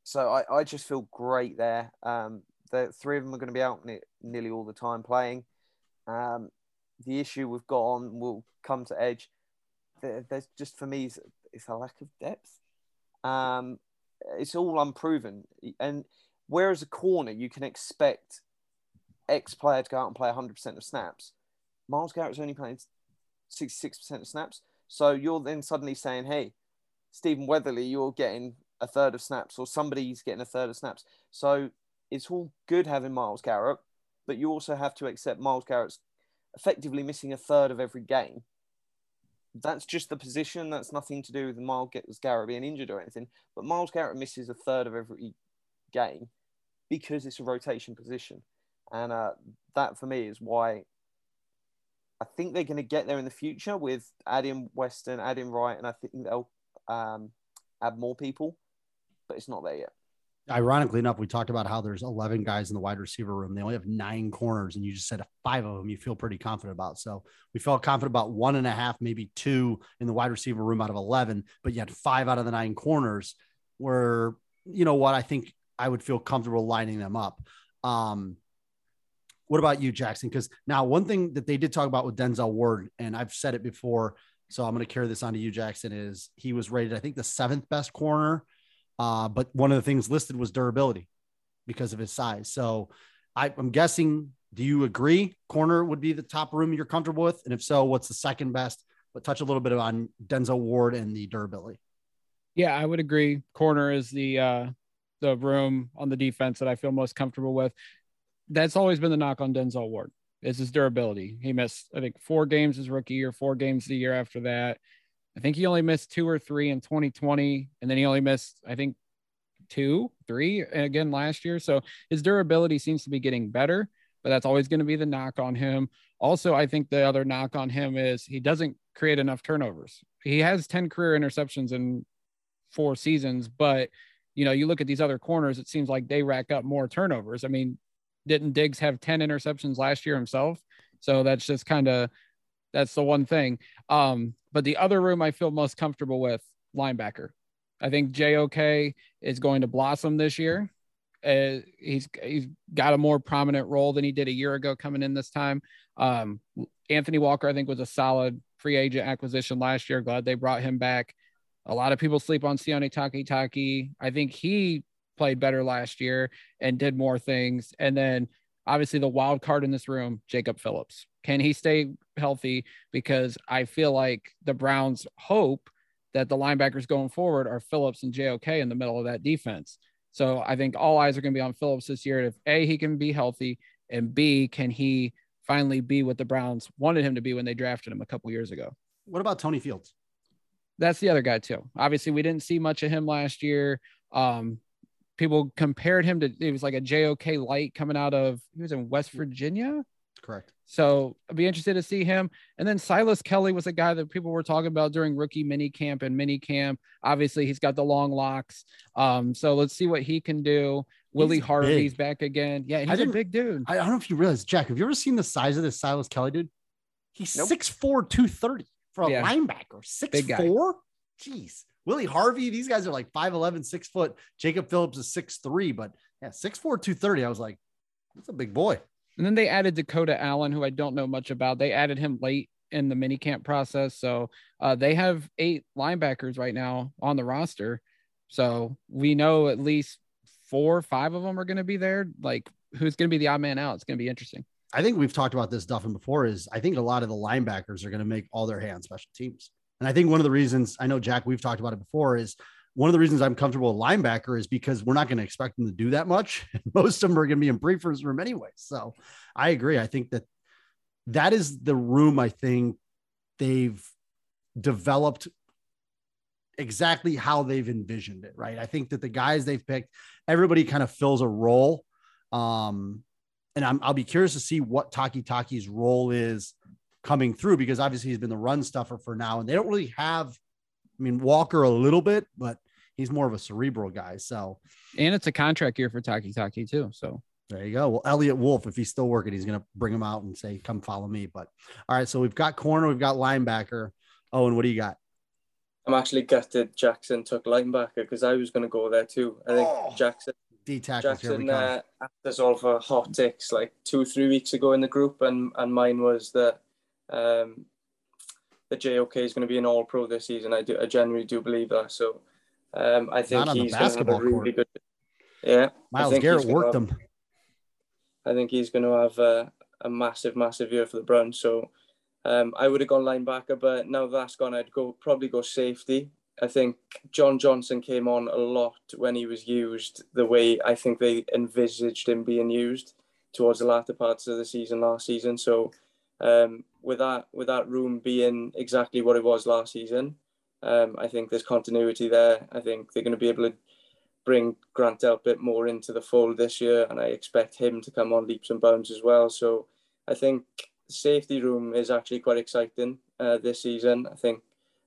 So I, I just feel great there. Um, the three of them are going to be out nearly all the time playing. Um, the issue we've got on will come to edge. There, there's just for me, it's, it's a lack of depth. Um, it's all unproven, and whereas a corner you can expect X player to go out and play 100% of snaps, Myles Garrett's only playing 66% of snaps. So you're then suddenly saying, hey, Stephen Weatherly, you're getting a third of snaps, or somebody's getting a third of snaps. So it's all good having Myles Garrett, but you also have to accept Myles Garrett's effectively missing a third of every game. That's just the position. That's nothing to do with Myles Garrett being injured or anything. But Myles Garrett misses a third of every game because it's a rotation position. And uh, that for me is why I think they're going to get there in the future with adding Weston, adding Wright, and I think they'll um, add more people, but it's not there yet. Ironically enough, we talked about how there's 11 guys in the wide receiver room. They only have nine corners, and you just said five of them you feel pretty confident about. So we felt confident about one and a half, maybe two in the wide receiver room out of 11, but you had five out of the nine corners where, you know what, I think I would feel comfortable lining them up. Um, what about you, Jackson? Because now one thing that they did talk about with Denzel Ward, and I've said it before, so I'm going to carry this on to you, Jackson, is he was rated, I think, the seventh best corner. Uh, but one of the things listed was durability because of his size. So I, I'm guessing, do you agree corner would be the top room you're comfortable with? And if so, what's the second best? But touch a little bit on Denzel Ward and the durability. Yeah, I would agree. Corner is the uh the room on the defense that I feel most comfortable with. That's always been the knock on Denzel Ward is his durability. He missed, I think, four games his rookie year, four games the year after that. I think he only missed two or three in 2020, and then he only missed, I think, two, three again last year. So his durability seems to be getting better, but that's always going to be the knock on him. Also, I think the other knock on him is he doesn't create enough turnovers. He has 10 career interceptions in four seasons, but you know, you look at these other corners, it seems like they rack up more turnovers. I mean, didn't Diggs have 10 interceptions last year himself? So that's just kind of that's the one thing. Um, but the other room I feel most comfortable with linebacker. I think JOK is going to blossom this year. Uh, he's he's got a more prominent role than he did a year ago coming in this time. Um, Anthony Walker, I think, was a solid free agent acquisition last year. Glad they brought him back. A lot of people sleep on Sione Takitaki. I think he played better last year and did more things. And then obviously the wild card in this room, Jacob Phillips. Can he stay healthy? Because I feel like the Browns hope that the linebackers going forward are Phillips and JOK in the middle of that defense. So I think all eyes are going to be on Phillips this year. If A, he can be healthy, and B, can he finally be what the Browns wanted him to be when they drafted him a couple years ago? What about Tony Fields? That's the other guy too. Obviously, we didn't see much of him last year. Um, people compared him to it was like a JOK light coming out of he was in West Virginia. Correct. So I'd be interested to see him. And then Silas Kelly was a guy that people were talking about during rookie mini camp and mini camp. Obviously, he's got the long locks. Um, so let's see what he can do Willie Harvey's big. back again. Yeah, he's a big dude. I, I don't know if you realize, Jack, have you ever seen the size of this Silas Kelly dude? He's Nope. 6'4, 230 for a Yeah. linebacker. Big guy. 6'4? Jeez. Willie Harvey, these guys are like 5'11, 6 foot. Jacob Phillips is 6'3, but yeah, 6'4, 230. I was like, that's a big boy. And then they added Dakota Allen, who I don't know much about. They added him late in the minicamp process. So uh, they have eight linebackers right now on the roster. So we know at least four, five of them are going to be there. Like, who's going to be the odd man out? It's going to be interesting. I think we've talked about this Duffin before is I think a lot of the linebackers are going to make all their hands special teams. And I think one of the reasons I know Jack, we've talked about it before is one of the reasons I'm comfortable with linebacker is because we're not going to expect them to do that much. Most of them are going to be in Priefer's room anyway. So I agree. I think that that is the room I think they've developed exactly how they've envisioned it. Right. I think that the guys they've picked, everybody kind of fills a role. Um, and I'm, I'll be curious to see what Takitaki's role is coming through because obviously he's been the run stuffer for now, and they don't really have. I mean, Walker a little bit, but he's more of a cerebral guy. So And it's a contract year for Takitaki, too. So there you go. Well, Eliot Wolf, if he's still working, he's going to bring him out and say, "Come follow me." But all right, so we've got corner, we've got linebacker. Oh, and what do you got? I'm actually gutted Jackson took linebacker because I was going to go there too. I think Oh. Jackson D tackles Jackson come. uh, asked us all for hot takes like two, three weeks ago in the group, and and mine was that um, the JOK is going to be an All Pro this season. I do, I genuinely do believe that. So um, I think Not on the he's going to have a really court. good. Yeah, Myles Garrett worked have- them. I think he's going to have a, a massive, massive year for the Browns. So um, I would have gone linebacker, but now that's gone, I'd go probably go safety. I think John Johnson came on a lot when he was used the way I think they envisaged him being used towards the latter parts of the season last season. So um, with that with that room being exactly what it was last season, um, I think there's continuity there. I think they're going to be able to bring Grant Delpit more into the fold this year, and I expect him to come on leaps and bounds as well. So I think the safety room is actually quite exciting uh, this season. I think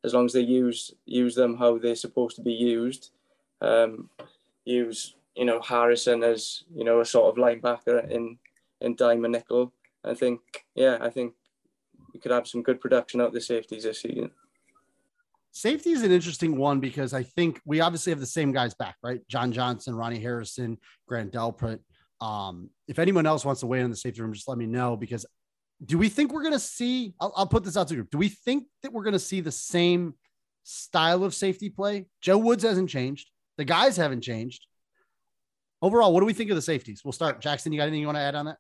as long as they use use them how they're supposed to be used, um, use you know Harrison as you know a sort of linebacker in in dime and nickel. I think yeah, I think we could have some good production out of the safeties this season. Safety is an interesting one because I think we obviously have the same guys back, right? John Johnson, Ronnie Harrison, Grant Delpit. Um, if anyone else wants to weigh in on the safety room, just let me know because do we think we're going to see? I'll, I'll put this out to the group. Do we think that we're going to see the same style of safety play? Joe Woods hasn't changed. The guys haven't changed. Overall, what do we think of the safeties? We'll start. Jackson, you got anything you want to add on that?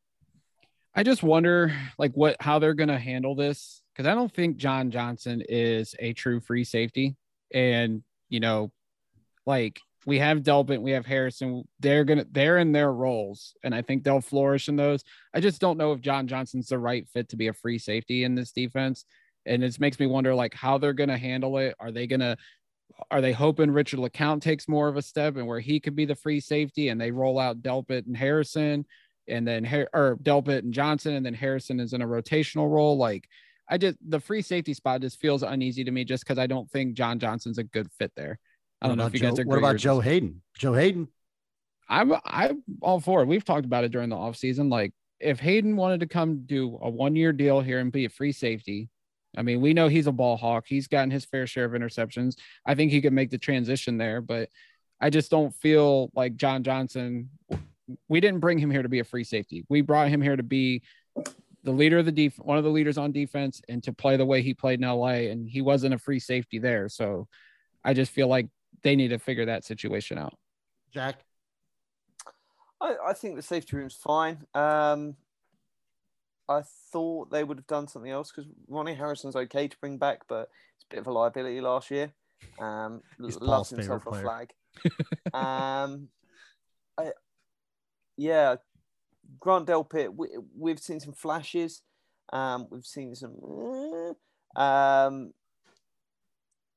I just wonder like what how they're gonna handle this because I don't think John Johnson is a true free safety, and you know, like we have Delpit, we have Harrison, they're gonna they're in their roles, and I think they'll flourish in those. I just don't know if John Johnson's the right fit to be a free safety in this defense, and it makes me wonder like how they're gonna handle it. Are they gonna are they hoping Richard LeCounte takes more of a step and where he could be the free safety and they roll out Delpit and Harrison? and then or Delpit and Johnson, and then Harrison is in a rotational role. Like I just the free safety spot just feels uneasy to me just because I don't think John Johnson's a good fit there. I don't know if you Joe, guys agree. What about Joe Haden? Joe Haden. I'm I'm all for it. We've talked about it during the offseason. Like if Haden wanted to come do a one year deal here and be a free safety, I mean, we know he's a ball hawk. He's gotten his fair share of interceptions. I think he could make the transition there, but I just don't feel like John Johnson. We didn't bring him here to be a free safety. We brought him here to be the leader of the def, one of the leaders on defense, and to play the way he played in LA. And he wasn't a free safety there, so I just feel like they need to figure that situation out. Jack. I, I think the safety room's fine. Um, I thought they would have done something else because Ronnie Harrison's okay to bring back, but it's a bit of a liability last year. Um, He's loves himself a favourite flag. um, I, yeah, Grant Delpit. We, we've seen some flashes. Um, we've seen some. eh, Um,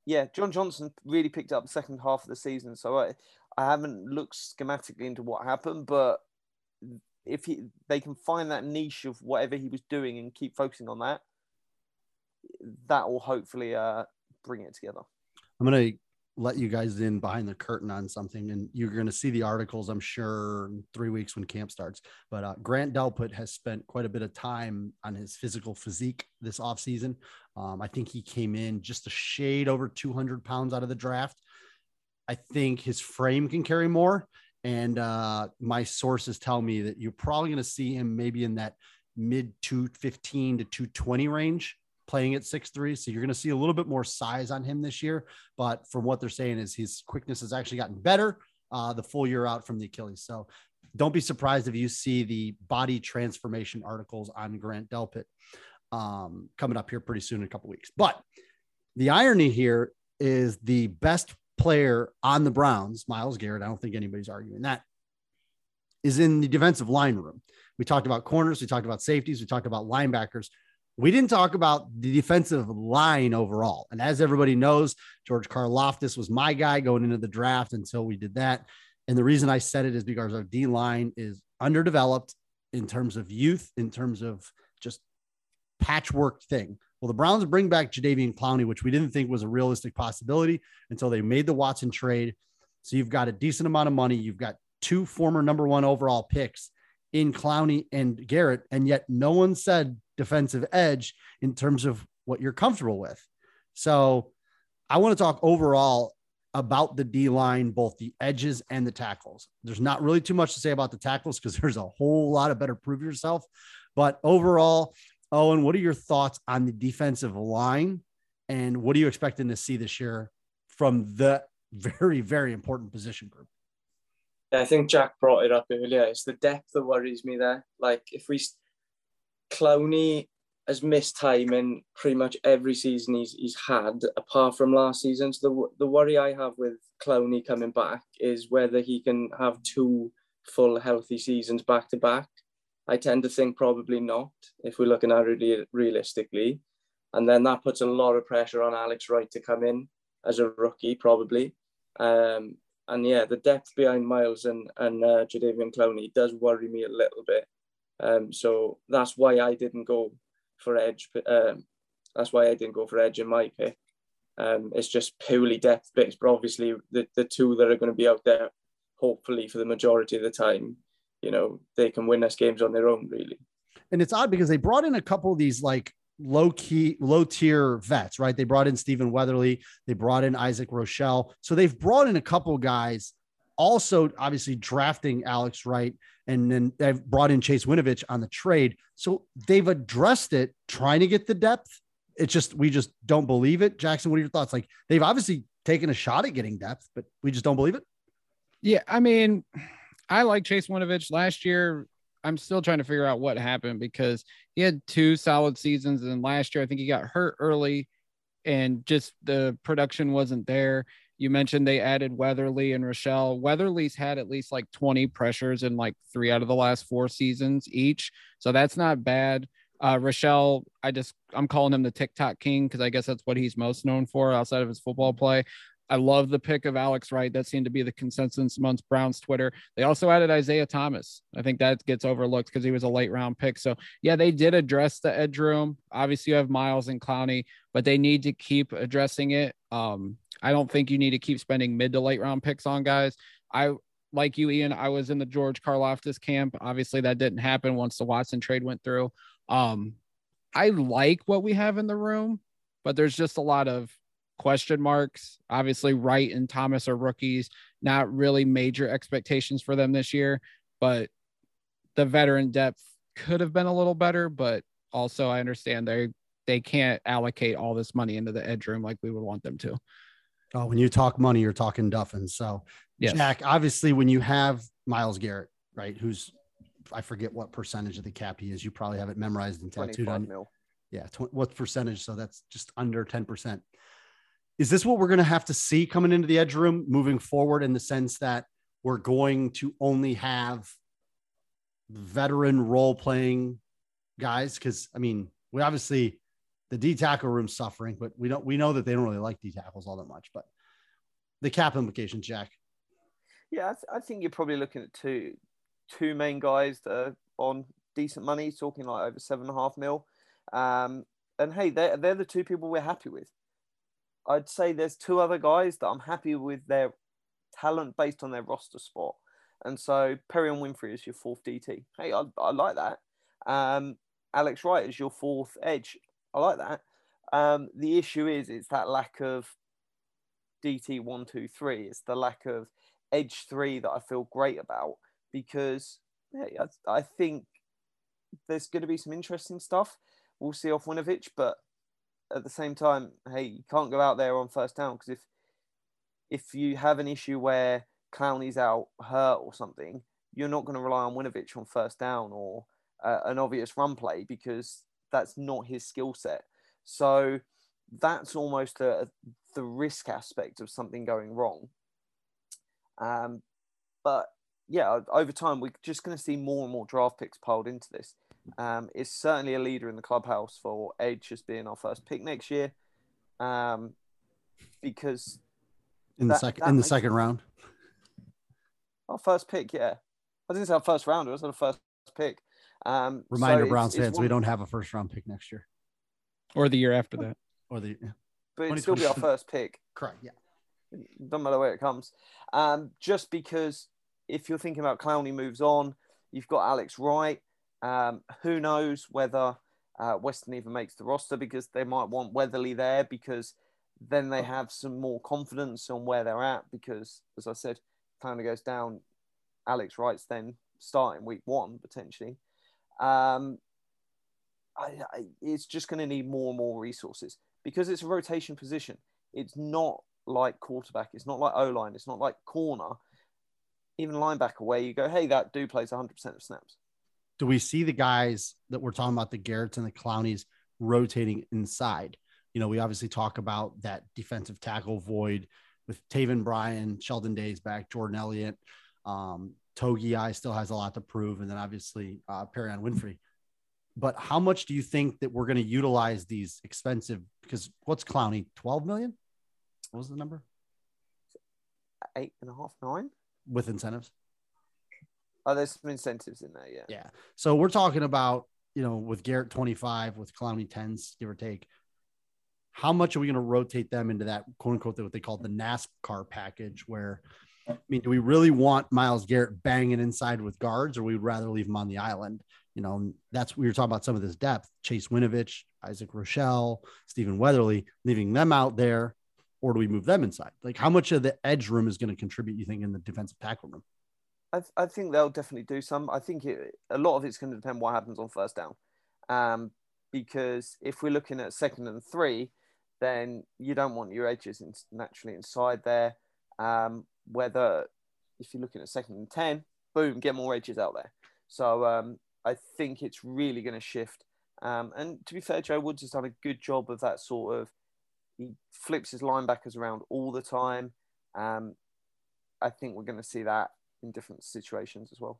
yeah, John Johnson really picked up the second half of the season, so I, I haven't looked schematically into what happened, but if he, they can find that niche of whatever he was doing and keep focusing on that, that will hopefully uh, bring it together. I'm gonna let you guys in behind the curtain on something, and you're going to see the articles, I'm sure, in three weeks when camp starts. But uh, Grant Delpit has spent quite a bit of time on his physical physique this offseason. Um, I think he came in just a shade over 200 pounds out of the draft. I think his frame can carry more. And uh, my sources tell me that you're probably going to see him maybe in that mid 215 to 220 range playing at six three. So you're going to see a little bit more size on him this year. But from what they're saying is his quickness has actually gotten better uh, the full year out from the Achilles. So don't be surprised if you see the body transformation articles on Grant Delpit um, coming up here pretty soon in a couple weeks. But the irony here is the best player on the Browns, Myles Garrett. I don't think anybody's arguing that is in the defensive line room. We talked about corners, we talked about safeties, we talked about linebackers. We didn't talk about the defensive line overall. And as everybody knows, George Karlaftis was my guy going into the draft until we did that. And the reason I said it is because our D line is underdeveloped in terms of youth, in terms of just patchwork thing. Well, the Browns bring back Jadeveon Clowney, which we didn't think was a realistic possibility until they made the Watson trade. So you've got a decent amount of money. You've got two former number one overall picks in Clowney and Garrett, and yet no one said defensive edge in terms of what you're comfortable with. So I want to talk overall about the D line, both the edges and the tackles. There's not really too much to say about the tackles because there's a whole lot of better prove yourself. But overall, Owain, what are your thoughts on the defensive line? And what are you expecting to see this year from the very, very important position group? I think Jack brought it up earlier. It's the depth that worries me there. Like if we Clowney has missed time in pretty much every season he's he's had, apart from last season. So the the worry I have with Clowney coming back is whether he can have two full healthy seasons back to back. I tend to think probably not if we're looking at it realistically, and then that puts a lot of pressure on Alex Wright to come in as a rookie probably. Um, and yeah, the depth behind Myles and and uh, Jadeveon Clowney does worry me a little bit. Um, so that's why I didn't go for Edge. Um, that's why I didn't go for Edge in my pick. Um, it's just purely depth based, but obviously the, the two that are going to be out there, hopefully for the majority of the time, you know, they can win us games on their own, really. And it's odd because they brought in a couple of these like low key, low tier vets, right? They brought in Stephen Weatherly, they brought in Isaac Rochelle. So they've brought in a couple of guys, also obviously drafting Alex Wright and then they've brought in Chase Winovich on the trade. So they've addressed it, trying to get the depth. It's just we just don't believe it. Jackson, what are your thoughts? Like they've obviously taken a shot at getting depth, but we just don't believe it. Yeah, I mean, I like Chase Winovich last year. I'm still trying to figure out what happened because he had two solid seasons, and last year I think he got hurt early, and just the production wasn't there. You mentioned they added Weatherly and Rochelle. Weatherly's had at least like 20 pressures in like three out of the last four seasons each. So that's not bad. Uh, Rochelle, I just I'm calling him the TikTok king because I guess that's what he's most known for outside of his football play. I love the pick of Alex Wright. That seemed to be the consensus amongst Browns Twitter. They also added Isaiah Thomas. I think that gets overlooked because he was a late round pick. So yeah, they did address the edge room. Obviously, you have Myles and Clowney, but they need to keep addressing it. Um, I don't think you need to keep spending mid to late round picks on guys. I like you, Ian. I was in the George Karlaftis camp. Obviously, that didn't happen once the Watson trade went through. Um, I like what we have in the room, but there's just a lot of question marks. Obviously, Wright and Thomas are rookies, not really major expectations for them this year, but the veteran depth could have been a little better, but also I understand they they can't allocate all this money into the edge room like we would want them to. Oh, when you talk money, you're talking Duffin. So, yes. Jack, obviously, when you have Myles Garrett, right, who's I forget what percentage of the cap he is. You probably have it memorized and tattooed on. Mil. Yeah, tw- what percentage? So that's just under ten percent. Is this what we're going to have to see coming into the edge room moving forward? In the sense that we're going to only have veteran role playing guys, because I mean, we obviously the D tackle room suffering, but we don't we know that they don't really like D tackles all that much. But the cap implications, Jack. Yeah, I, th- I think you're probably looking at two two main guys that are on decent money, talking like over seven and a half mil. Um, and hey, they're they're the two people we're happy with. I'd say there's two other guys that I'm happy with their talent based on their roster spot. And so Perrion Winfrey is your fourth DT. Hey, I, I like that. Um, Alex Wright is your fourth edge. I like that. Um, the issue is it's that lack of DT one, two, three. It's the lack of edge three that I feel great about because I, I think there's going to be some interesting stuff. We'll see off Winovich, but at the same time, hey, you can't go out there on first down because if if you have an issue where Clowney's out hurt or something, you're not going to rely on Winovich on first down or uh, an obvious run play because that's not his skill set. So that's almost a, the risk aspect of something going wrong. Um, but yeah, over time, we're just going to see more and more draft picks piled into this. Um, it's certainly a leader in the clubhouse for Edge as being our first pick next year, um, because in the second in the second sense. round, our first pick, yeah, I didn't say our first round; it was our first pick. Um, Reminder, so Browns fans, we don't have a first round pick next year, or the year after that, or the. Yeah. But it'd still be our first pick. Correct. Yeah. Doesn't matter where it comes. Um, just because if you're thinking about Clowney moves on, you've got Alex Wright. Um, who knows whether uh, Weston even makes the roster because they might want Weatherly there because then they have some more confidence on where they're at. Because as I said, Clowney goes down, Alex Wright's then starting week one potentially. Um, I, I, it's just going to need more and more resources because it's a rotation position. It's not like quarterback. It's not like O line. It's not like corner. Even linebacker, where you go, hey, that dude plays 100% of snaps. Do we see the guys that we're talking about, the Garretts and the Clownies, rotating inside? You know, we obviously talk about that defensive tackle void with Taven Bryan, Sheldon Days back, Jordan Elliott. Um, Togiai still has a lot to prove. And then obviously uh, Perrion Winfrey but how much do you think that we're going to utilize these expensive? Because what's Clowney? Twelve million? What was the number? Eight and a half, nine with incentives. Oh, there's some incentives in there, yeah. Yeah. So we're talking about you know with Garrett twenty five, with Clowney tens, give or take. How much are we going to rotate them into that quote unquote what they call the NASCAR package? Where I mean, do we really want Myles Garrett banging inside with guards, or we'd rather leave him on the island? You know, that's we were talking about some of this depth. Chase Winovich, Isaac Rochelle, Stephen Weatherly, leaving them out there, or do we move them inside? Like, how much of the edge room is going to contribute? You think in the defensive tackle room? I, th- I think they'll definitely do some. I think it, a lot of it's going to depend what happens on first down, um, because if we're looking at second and three, then you don't want your edges in, naturally inside there. Um, whether if you're looking at second and ten, boom, get more edges out there. So um, I think it's really going to shift. Um, and to be fair, Joe Woods has done a good job of that sort of. He flips his linebackers around all the time. Um, I think we're going to see that in different situations as well.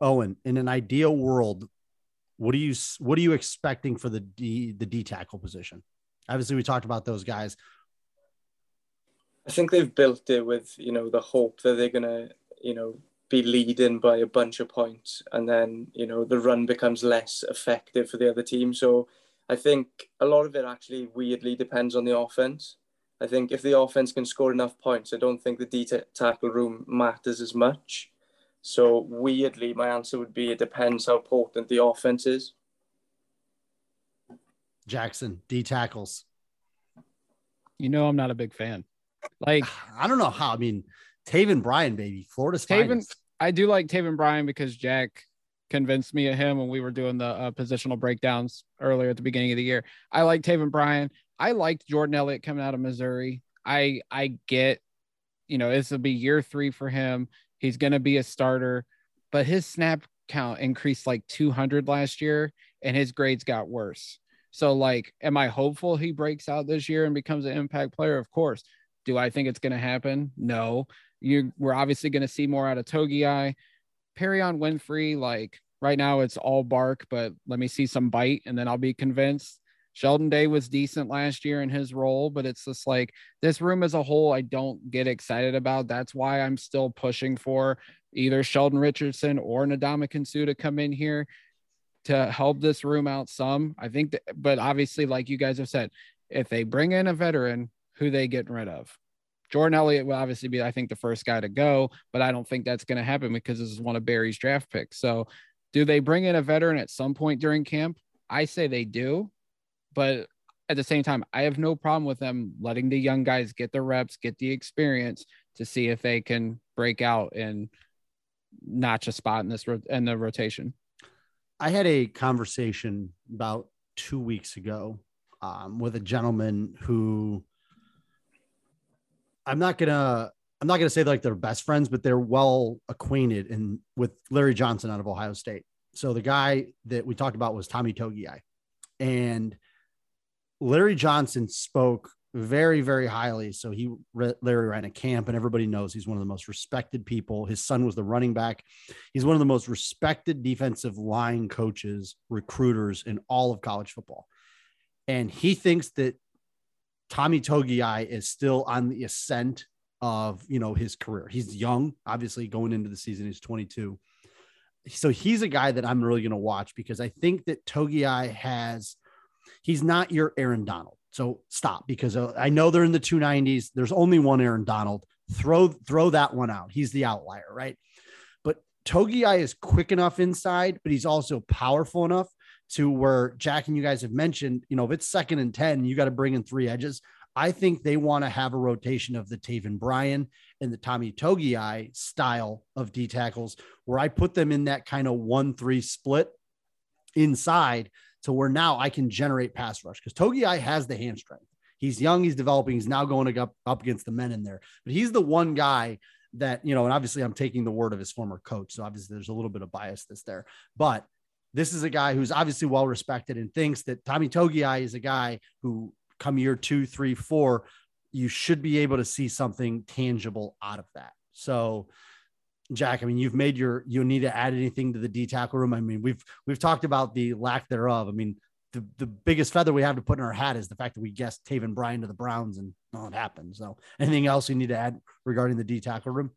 Owain, in an ideal world, what are you what are you expecting for the D the D tackle position? Obviously, we talked about those guys. I think they've built it with you know the hope that they're gonna you know be leading by a bunch of points and then you know the run becomes less effective for the other team. So i think a lot of it actually weirdly depends on the offense. I think if the offense can score enough points i don't think the d tackle room matters as much. So weirdly my answer would be it depends how potent the offense is. Jackson d tackles. You know i'm not a big fan like i don't know how i mean Taven Bryan, baby, Florida's Taven. Finest. I do like Taven Bryan because Jack convinced me of him when we were doing the uh, positional breakdowns earlier at the beginning of the year. I like Taven Bryan. I liked Jordan Elliott coming out of Missouri. I I get, you know, this will be year three for him. He's going to be a starter, but his snap count increased like 200 last year, and his grades got worse. So, like, am I hopeful he breaks out this year and becomes an impact player? Of course. Do I think it's going to happen? No you we're obviously going to see more out of Togi. Perrion Winfrey, like right now it's all bark, but let me see some bite and then I'll be convinced. Sheldon Day was decent last year in his role, but it's just like this room as a whole, I don't get excited about. That's why I'm still pushing for either Sheldon Richardson or Ndamukong Suh to come in here to help this room out some. I think that, but obviously, like you guys have said, if they bring in a veteran who they getting rid of. Jordan Elliott will obviously be, I think, the first guy to go, but I don't think that's going to happen because this is one of Berry's draft picks. So, do they bring in a veteran at some point during camp? I say they do, but at the same time, I have no problem with them letting the young guys get the reps, get the experience to see if they can break out and notch a spot in this in the rotation. I had a conversation about two weeks ago um, with a gentleman who I'm not gonna I'm not gonna say like they're best friends, but they're well acquainted and with Larry Johnson out of Ohio State. So the guy that we talked about was Tommy Togiai, and Larry Johnson spoke very very highly. So he Larry ran a camp, and everybody knows he's one of the most respected people. His son was the running back. He's one of the most respected defensive line coaches, recruiters in all of college football, and he thinks that Tommy Togiai is still on the ascent of you know his career. He's young, obviously going into the season. He's 22, so he's a guy that I'm really going to watch because I think that Togiai has. He's not your Aaron Donald. So stop because uh, I know they're in the 290s. There's only one Aaron Donald. Throw throw that one out. He's the outlier, right? But Togiai is quick enough inside, but he's also powerful enough to where Jack and you guys have mentioned, you know, if it's second and 10, you got to bring in three edges. I think they want to have a rotation of the Taven Bryan and the Tommy Togiai style of D tackles, where I put them in that kind of one three split inside to where now I can generate pass rush because Togiai has the hand strength. He's young, he's developing, he's now going up, up against the men in there, but he's the one guy that, you know, and obviously I'm taking the word of his former coach. So obviously there's a little bit of bias that's there, but this is a guy who's obviously well respected and thinks that Tommy Togiai is a guy who come year two, three, four, you should be able to see something tangible out of that. So, Jack, I mean, you've made your you need to add anything to the D tackle room. I mean, we've we've talked about the lack thereof. I mean, the, the biggest feather we have to put in our hat is the fact that we guessed Taven Bryan to the Browns and well, it happened. So, anything else you need to add regarding the D tackle room?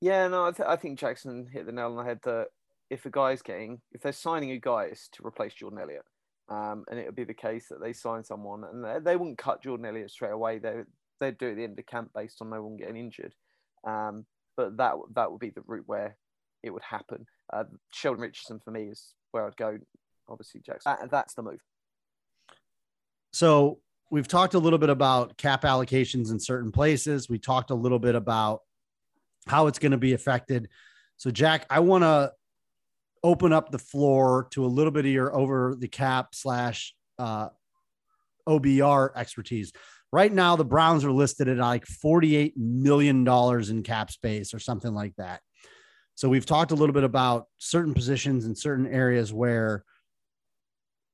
Yeah, no, I, th- I think Jackson hit the nail on the head that if a guy's getting, if they're signing a guy to replace Jordan Elliott, um, and it would be the case that they sign someone and they, they wouldn't cut Jordan Elliott straight away. They, they'd do it at the end of camp based on no one getting injured. Um, but that, that would be the route where it would happen. Uh, Sheldon Richardson for me is where I'd go. Obviously, Jackson. Uh, that's the move. So we've talked a little bit about cap allocations in certain places. We talked a little bit about how it's going to be affected. So, Jack, I want to open up the floor to a little bit of your over the cap slash uh, OBR expertise. Right now, the Browns are listed at like $48 million in cap space or something like that. So we've talked a little bit about certain positions in certain areas where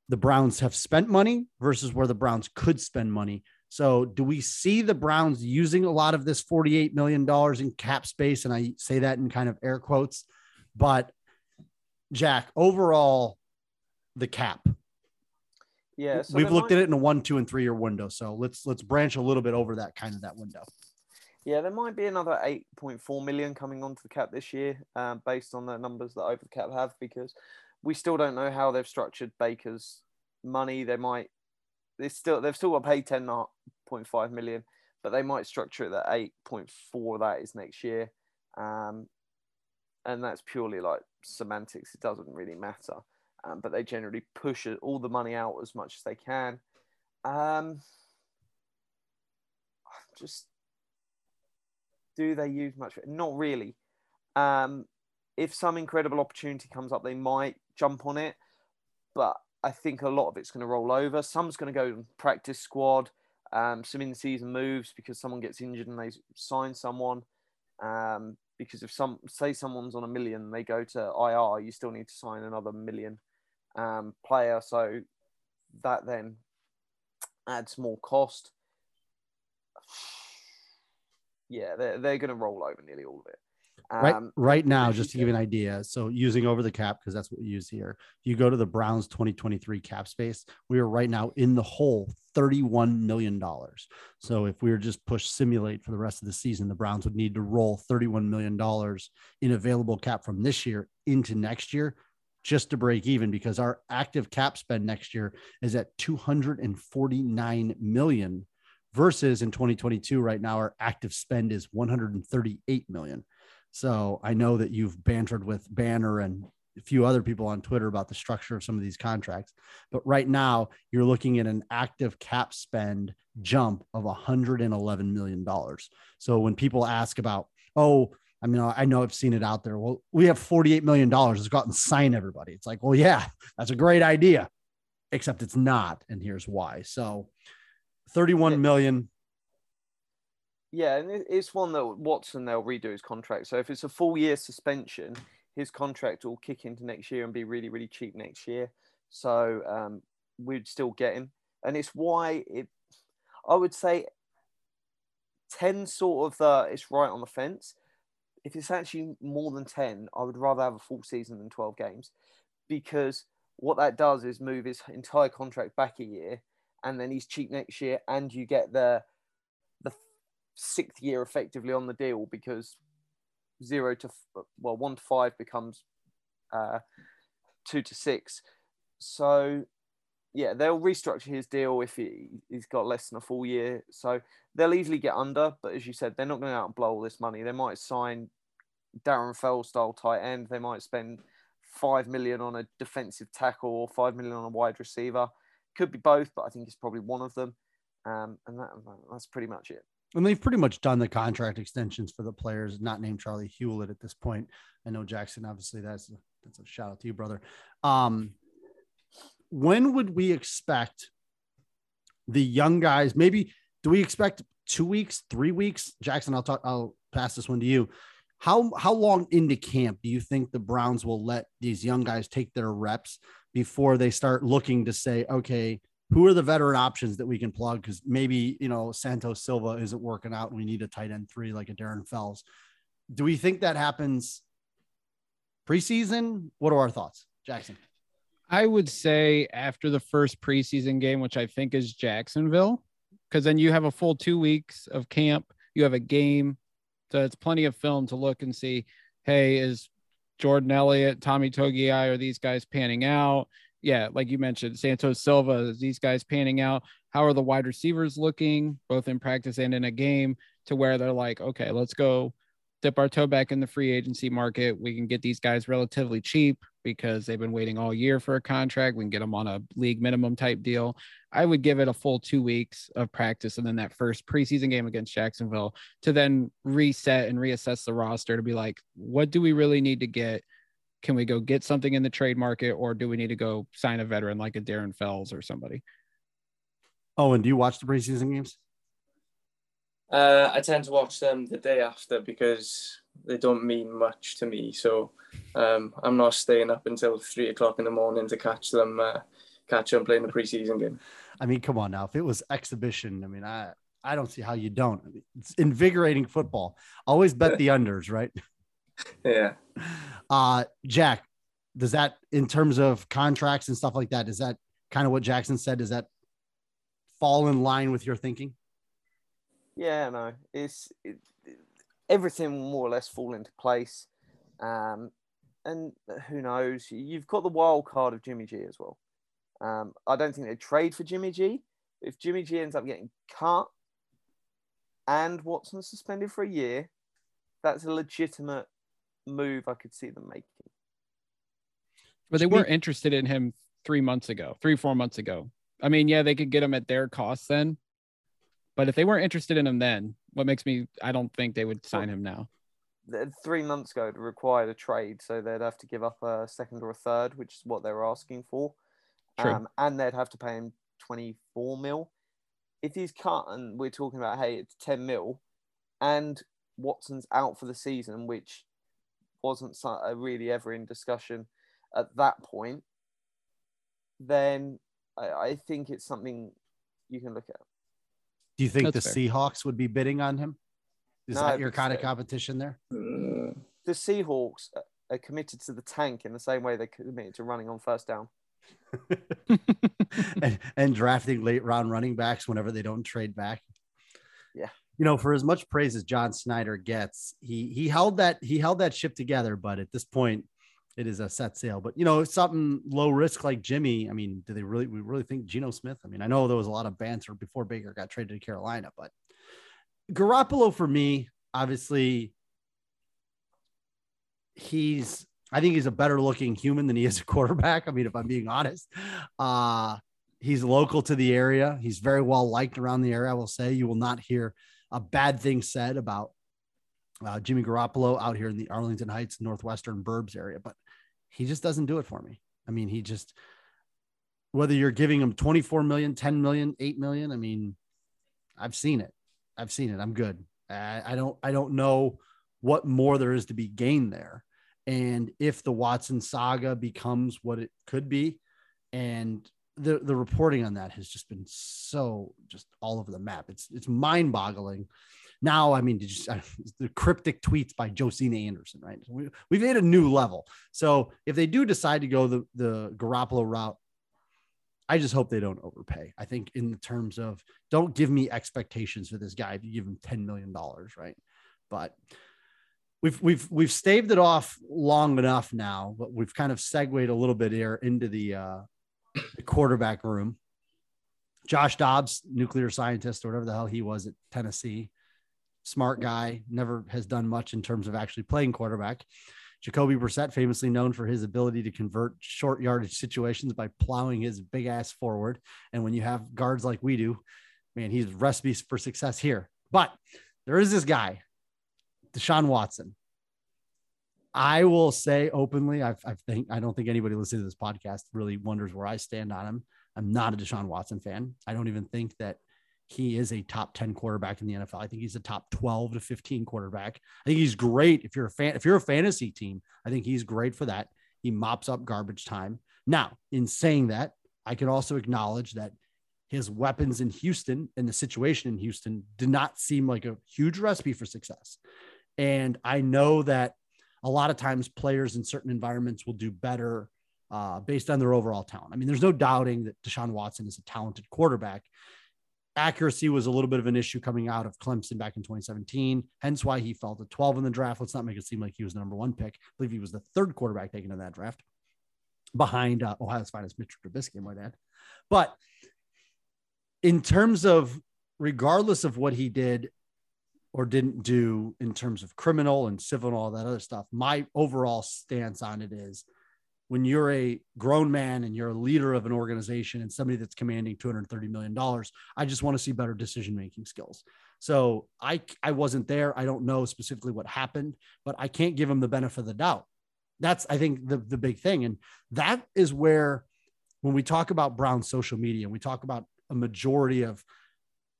the Browns have spent money versus where the Browns could spend money. So, do we see the Browns using a lot of this $48 million in cap space? And I say that in kind of air quotes, but Jack, overall, the cap. Yeah, so we've looked might... at it in a one, two, and three year window. So let's let's branch a little bit over that kind of that window. Yeah, there might be another 8.4 million coming onto the cap this year, um, based on the numbers that over the cap have, because we still don't know how they've structured Baker's money. They might they still they've still got pay 10.5 million, but they might structure it that 8.4 that is next year. Um, and that's purely like semantics. It doesn't really matter. Um, but they generally push all the money out as much as they can. Um, just do they use much? Not really. Um, if some incredible opportunity comes up, they might jump on it. But I think a lot of it's going to roll over. Some's going to go practice squad. Um, some in-season moves because someone gets injured and they sign someone. Um, because if some say someone's on a million, they go to IR, you still need to sign another million um, player. So that then adds more cost. Yeah, they're, they're going to roll over nearly all of it. Um, right, right now, just to give you an idea. So using over the cap, because that's what we use here. You go to the Browns 2023 cap space. We are right now in the hole $31 million. So if we were just push simulate for the rest of the season, the Browns would need to roll $31 million in available cap from this year into next year just to break even because our active cap spend next year is at 249 million versus in 2022 right now our active spend is 138 million. So I know that you've bantered with Banner and a few other people on Twitter about the structure of some of these contracts. But right now, you're looking at an active cap spend jump of $111 million. So when people ask about, oh, I mean, I know I've seen it out there. Well, we have $48 million. Let's go out and sign everybody. It's like, well, yeah, that's a great idea, except it's not. And here's why. So 31 million. Yeah, and it's one that Watson they'll redo his contract. So if it's a full year suspension, his contract will kick into next year and be really, really cheap next year. So um, we'd still get him, and it's why it. I would say ten sort of the it's right on the fence. If it's actually more than ten, I would rather have a full season than twelve games, because what that does is move his entire contract back a year, and then he's cheap next year, and you get the sixth year effectively on the deal because zero to well one to five becomes uh, two to six. So yeah, they'll restructure his deal if he, he's got less than a full year. So they'll easily get under. But as you said, they're not going to out and blow all this money. They might sign Darren Fell style tight end. They might spend five million on a defensive tackle or five million on a wide receiver. Could be both, but I think it's probably one of them. Um, and that, that's pretty much it. And they've pretty much done the contract extensions for the players, not named Charley Hughlett at this point. I know Jackson, obviously, that's a, that's a shout out to you, brother. Um, when would we expect the young guys? Maybe do we expect two weeks, three weeks? Jackson, I'll talk. I'll pass this one to you. How how long into camp do you think the Browns will let these young guys take their reps before they start looking to say, okay, who are the veteran options that we can plug? Because maybe you know Santos Silva isn't working out, and we need a tight end three like a Darren Fells. Do we think that happens preseason? What are our thoughts, Jackson? I would say after the first preseason game, which I think is Jacksonville, because then you have a full two weeks of camp, you have a game, so it's plenty of film to look and see. Hey, is Jordan Elliott, Tommy Togiai, are these guys panning out? Yeah, like you mentioned, Santos Silva, these guys panning out? How are the wide receivers looking, both in practice and in a game, to where they're like, okay, let's go dip our toe back in the free agency market. We can get these guys relatively cheap because they've been waiting all year for a contract. We can get them on a league minimum type deal. I would give it a full two weeks of practice and then that first preseason game against Jacksonville to then reset and reassess the roster to be like, what do we really need to get? Can we go get something in the trade market or do we need to go sign a veteran like a Darren Fells or somebody? Oh, and do you watch the preseason games? Uh, I tend to watch them the day after because they don't mean much to me. So um, I'm not staying up until three o'clock in the morning to catch them, uh, catch them playing the preseason game. I mean, come on now. If it was exhibition, I mean, I I don't see how you don't. I mean, it's invigorating football. Always bet the unders, right? Yeah. Uh, Jack, does that in terms of contracts and stuff like that, is that kind of what Jackson said? Does that fall in line with your thinking? Yeah, no, it's it, everything will more or less fall into place. Um, and who knows? You've got the wild card of Jimmy G as well. Um, I don't think they trade for Jimmy G. If Jimmy G ends up getting cut and Watson suspended for a year, that's a legitimate move I could see them making. But they weren't interested in him three months ago, three, four months ago. I mean, yeah, they could get him at their cost then. But if they weren't interested in him then, what makes me I don't think they would sign him now. Three months ago, it required a trade, so they'd have to give up a second or a third, which is what they were asking for. True. Um, and they'd have to pay him 24 mil. If he's cut and we're talking about, hey, it's 10 mil, and Watson's out for the season, which wasn't so- uh, really ever in discussion at that point, then I, I think it's something you can look at. Do you think That's the Seahawks would be bidding on him? Is No, that your because kind of competition there? The Seahawks are committed to the tank in the same way they're committed to running on first down. and, and drafting late round running backs whenever they don't trade back. Yeah. You know, for as much praise as John Schneider gets, he he held that he held that ship together, but at this point, it is a set sail. But you know, something low risk like Jimmy. I mean, do they really we really think Geno Smith? I mean, I know there was a lot of banter before Baker got traded to Carolina, but Garoppolo for me, obviously, he's I think he's a better looking human than he is a quarterback. I mean, if I'm being honest, uh, he's local to the area. He's very well liked around the area. I will say you will not hear a bad thing said about uh, Jimmy Garoppolo out here in the Arlington Heights, Northwestern Burbs area, but he just doesn't do it for me. I mean, he just, whether you're giving him 24 million, 10 million, 8 million, I mean, I've seen it. I've seen it. I'm good. I, I don't, I don't know what more there is to be gained there. And if the Watson saga becomes what it could be, and the, the reporting on that has just been so just all over the map. It's, it's mind boggling now, I mean, just uh, the cryptic tweets by Josina Anderson, right? We, we've hit a new level. So if they do decide to go the, the Garoppolo route, I just hope they don't overpay. I think in terms of don't give me expectations for this guy if you give him $10 million, right? But we've we've we've staved it off long enough now, but we've kind of segued a little bit here into the uh the quarterback room. Josh Dobbs, nuclear scientist or whatever the hell he was at Tennessee, smart guy, never has done much in terms of actually playing quarterback. Jacoby Brissett, famously known for his ability to convert short yardage situations by plowing his big ass forward. And when you have guards like we do, man, he's recipes for success here. But there is this guy, Deshaun Watson. I will say openly, I've, I think I don't think anybody listening to this podcast really wonders where I stand on him. I'm not a Deshaun Watson fan. I don't even think that he is a top 10 quarterback in the NFL. I think he's a top 12 to 15 quarterback. I think he's great if you're a fan if you're a fantasy team. I think he's great for that. He mops up garbage time. Now, in saying that, I can also acknowledge that his weapons in Houston and the situation in Houston did not seem like a huge recipe for success. And I know that a lot of times players in certain environments will do better uh, based on their overall talent. I mean, there's no doubting that Deshaun Watson is a talented quarterback accuracy was a little bit of an issue coming out of Clemson back in 2017, hence why he fell to 12 in the draft. Let's not make it seem like he was the number one pick. I believe he was the third quarterback taken in that draft behind uh, Ohio's finest Mitch Trubisky, my dad. But in terms of, regardless of what he did or didn't do in terms of criminal and civil and all that other stuff, my overall stance on it is when you're a grown man and you're a leader of an organization and somebody that's commanding 230 million dollars i just want to see better decision making skills. So i i wasn't there. I don't know specifically what happened but i can't give him the benefit of the doubt. That's i think the the big thing. And that is where when we talk about brown social media and we talk about a majority of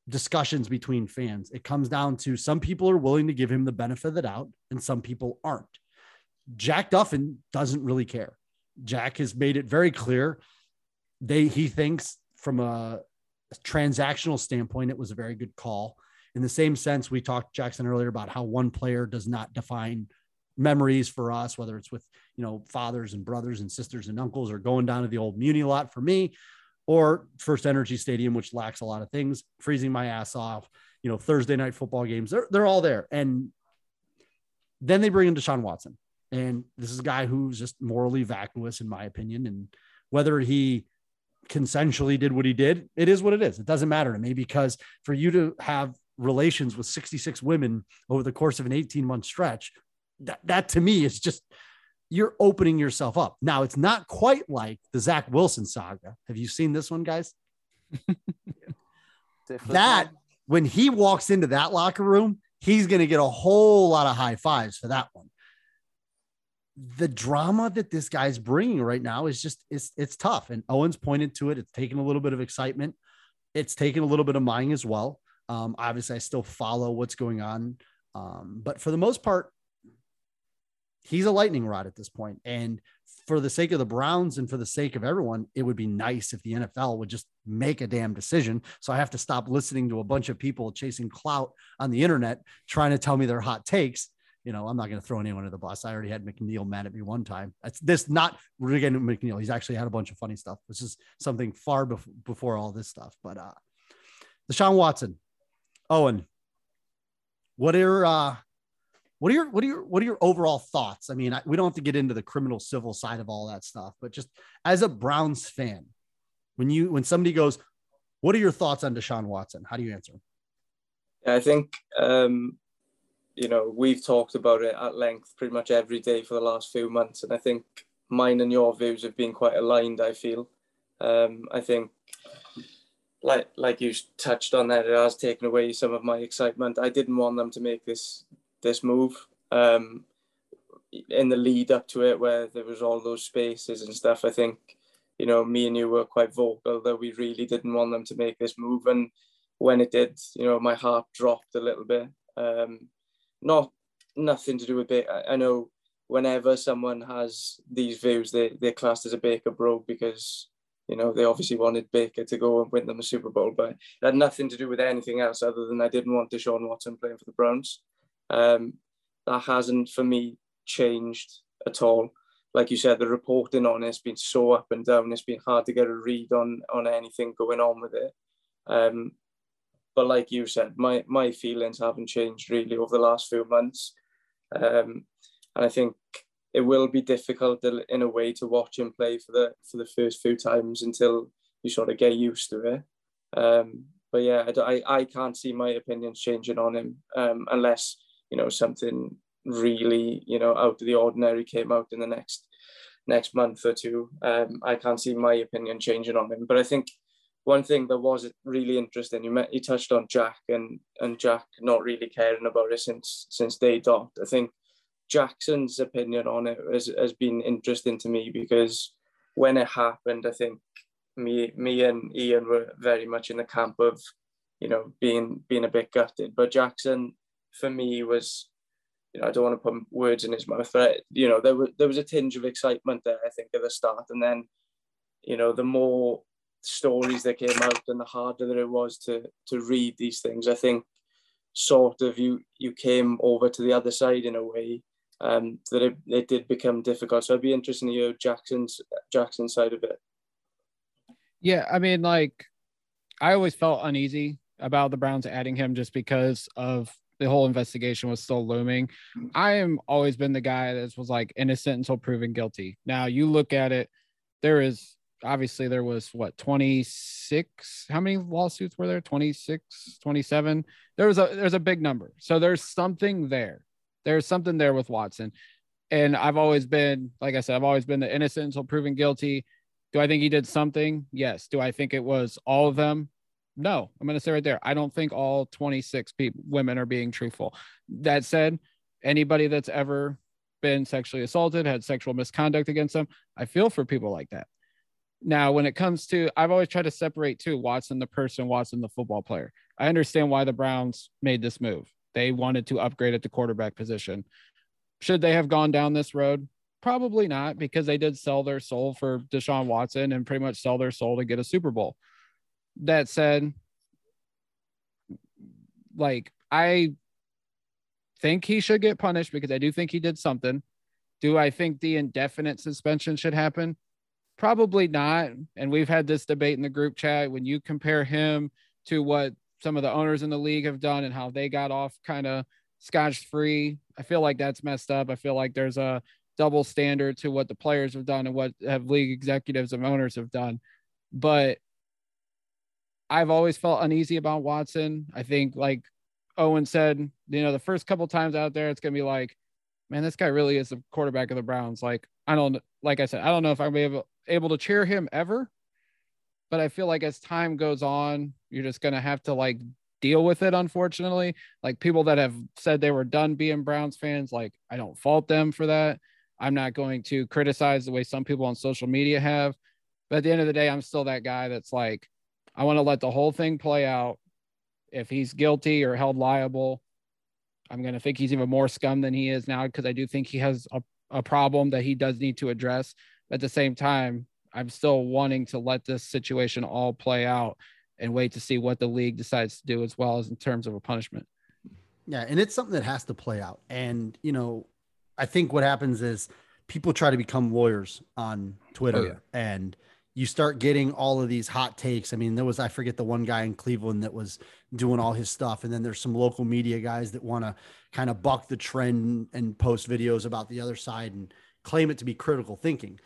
discussions between fans. It comes down to some people are willing to give him the benefit of the doubt and some people aren't. Jack duffin doesn't really care. Jack has made it very clear they he thinks from a transactional standpoint it was a very good call. In the same sense, we talked Jackson earlier about how one player does not define memories for us, whether it's with you know fathers and brothers and sisters and uncles, or going down to the old Muni lot. For me, or First Energy Stadium, which lacks a lot of things, freezing my ass off. You know, Thursday night football games, they're they're all there, and then they bring in Deshaun Watson. And this is a guy who's just morally vacuous, in my opinion. And whether he consensually did what he did, it is what it is. It doesn't matter to me because for you to have relations with 66 women over the course of an 18 month stretch, that, that to me is just you're opening yourself up. Now, it's not quite like the Zach Wilson saga. Have you seen this one, guys? that when he walks into that locker room, he's going to get a whole lot of high fives for that one the drama that this guy's bringing right now is just it's it's tough. And Owens pointed to it. It's taken a little bit of excitement. It's taken a little bit of mine as well. Um, obviously, I still follow what's going on, um, but for the most part, he's a lightning rod at this point. And for the sake of the Browns and for the sake of everyone, it would be nice if the NFL would just make a damn decision. So I have to stop listening to a bunch of people chasing clout on the internet trying to tell me their hot takes you know, I'm not going to throw anyone under the bus. I already had McNeil mad at me one time. That's this not again McNeil. He's actually had a bunch of funny stuff. This is something far bef- before all this stuff. But uh Deshaun Watson, Owain, what are uh What are your what are your what are your overall thoughts? I mean, I, we don't have to get into the criminal civil side of all that stuff, but just as a Browns fan, when you when somebody goes, "What are your thoughts on Deshaun Watson?" How do you answer? I think um, you know we've talked about it at length pretty much every day for the last few months, and I think mine and your views have been quite aligned. I feel. Um, I think like like you touched on that, it has taken away some of my excitement. I didn't want them to make this this move um, in the lead up to it, where there was all those spaces and stuff. I think you know me and you were quite vocal that we really didn't want them to make this move, and when it did, you know, my heart dropped a little bit. Um, not nothing to do with it. I, know whenever someone has these views, they they're classed as a Baker bro because you know, they obviously wanted Baker to go and win them a Super Bowl, but it had nothing to do with anything else other than I didn't want Deshaun Watson playing for the Browns. Um, that hasn't, for me, changed at all. Like you said, the reporting on it's been so up and down. It's been hard to get a read on on anything going on with it. Um, but like you said, my my feelings haven't changed really over the last few months, um, and I think it will be difficult in a way to watch him play for the for the first few times until you sort of get used to it. Um, but yeah, I, I can't see my opinions changing on him um, unless you know something really you know out of the ordinary came out in the next next month or two. Um, I can't see my opinion changing on him. But I think one thing that was really interesting, you met, you touched on Jack and and Jack not really caring about it since since day dot. I think Jackson's opinion on it has, has been interesting to me because when it happened, I think me me and Ian were very much in the camp of, you know, being being a bit gutted. But Jackson, for me, was, you know, I don't want to put words in his mouth, but you know, there was there was a tinge of excitement there. I think at the start, and then, you know, the more stories that came out and the harder that it was to to read these things, I think, sort of you you came over to the other side in a way um, that it, it did become difficult. So I'd be interested to hear Jackson's Jackson's side of it. Yeah, I mean, like I always felt uneasy about the Browns adding him just because of the whole investigation was still looming. I am always been the guy that was like innocent until proven guilty. Now you look at it, there is obviously there was what 26 how many lawsuits were there 26 27 there was a there's a big number so there's something there there's something there with Watson. And I've always been, like I said, I've always been the innocent until proven guilty. Do I think he did something? Yes. Do I think it was all of them? No. I'm going to say right there, I don't think all 26 people, women are being truthful. That said, anybody that's ever been sexually assaulted, had sexual misconduct against them, I feel for people like that. Now, when it comes to, I've always tried to separate too Watson, the person, Watson, the football player. I understand why the Browns made this move. They wanted to upgrade at the quarterback position. Should they have gone down this road? Probably not, because they did sell their soul for Deshaun Watson and pretty much sell their soul to get a Super Bowl. That said, like, I think he should get punished because I do think he did something. Do I think the indefinite suspension should happen? Probably not. And we've had this debate in the group chat. When you compare him to what some of the owners in the league have done and how they got off kind of scotch free. I feel like that's messed up. I feel like there's a double standard to what the players have done and what have league executives and owners have done. But I've always felt uneasy about Watson. I think, like Owain said, you know, the first couple times out there, it's gonna be like, man, this guy really is the quarterback of the Browns. Like, I don't, like I said, I don't know if I'm able able to cheer him ever, but I feel like as time goes on, you're just gonna have to like deal with it. Unfortunately, like people that have said they were done being Browns fans, like I don't fault them for that. I'm not going to criticize the way some people on social media have, but at the end of the day, I'm still that guy that's like, I want to let the whole thing play out. If he's guilty or held liable, I'm going to think he's even more scum than he is now because I do think he has a, a problem that he does need to address. At the same time, I'm still wanting to let this situation all play out and wait to see what the league decides to do as well as in terms of a punishment. Yeah, and it's something that has to play out. And you know, I think what happens is people try to become lawyers on Twitter Oh, yeah. and you start getting all of these hot takes. I mean, there was, I forget the one guy in Cleveland that was doing all his stuff. And then there's some local media guys that want to kind of buck the trend and post videos about the other side and claim it to be critical thinking.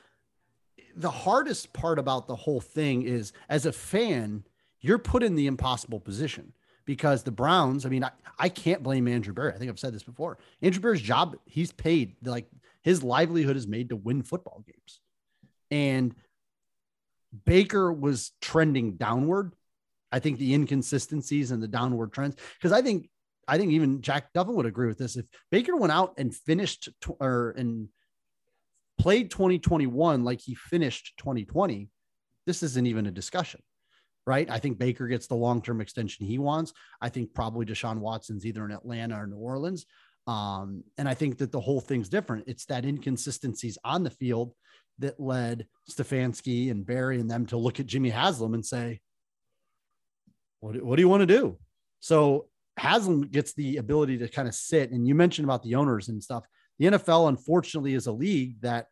The hardest part about the whole thing is as a fan, you're put in the impossible position because the Browns, I mean, I, I can't blame Andrew Berry. I think I've said this before. Andrew Berry's job, he's paid, like his livelihood is made to win football games. And Baker was trending downward. I think the inconsistencies and the downward trends, because I think I think even Jack Duffin would agree with this. If Baker went out and finished tw- or and played 2021 like he finished 2020, this isn't even a discussion, right? I think Baker gets the long term extension he wants. I think probably Deshaun Watson's either in Atlanta or New Orleans. Um, and I think that the whole thing's different. It's that inconsistencies on the field that led Stefanski and Berry and them to look at Jimmy Haslam and say, what, what do you want to do? So Haslam gets the ability to kind of sit. And you mentioned about the owners and stuff. The NFL, unfortunately, is a league that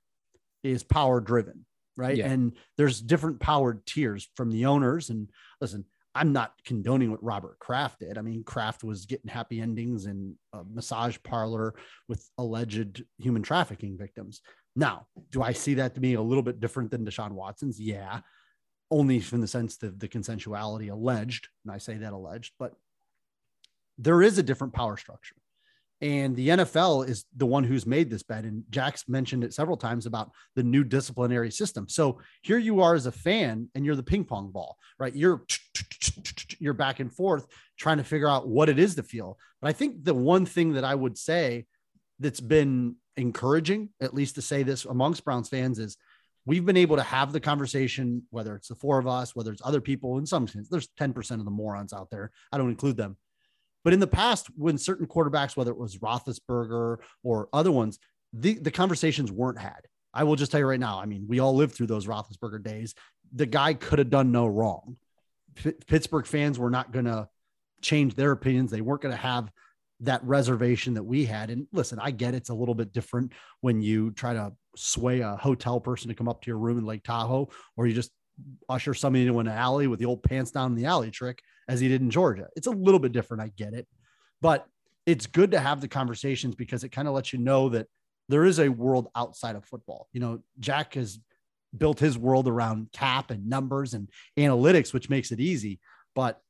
is power driven, right? Yeah. And there's different powered tiers from the owners. And listen, I'm not condoning what Robert Kraft did. I mean, Kraft was getting happy endings in a massage parlor with alleged human trafficking victims. Now, do I see that to be a little bit different than Deshaun Watson's? Yeah, only from the sense of the consensuality alleged. And I say that alleged, but there is a different power structure. And the NFL is the one who's made this bet. And Jack's mentioned it several times about the new disciplinary system. So here you are as a fan, and you're the ping pong ball, right? You're you're back and forth trying to figure out what it is to feel. But I think the one thing that I would say that's been encouraging, at least to say this amongst Browns fans, is we've been able to have the conversation, whether it's the four of us, whether it's other people, in some sense, there's 10% of the morons out there. I don't include them. But in the past, when certain quarterbacks, whether it was Roethlisberger or other ones, the, the conversations weren't had. I will just tell you right now. I mean, we all lived through those Roethlisberger days. The guy could have done no wrong. P- Pittsburgh fans were not going to change their opinions. They weren't going to have that reservation that we had. And listen, I get it's a little bit different when you try to sway a hotel person to come up to your room in Lake Tahoe, or you just usher somebody into an alley with the old pants down in the alley trick as he did in Georgia. It's a little bit different. I get it. But it's good to have the conversations because it kind of lets you know that there is a world outside of football. You know, Jack has built his world around cap and numbers and analytics, which makes it easy. But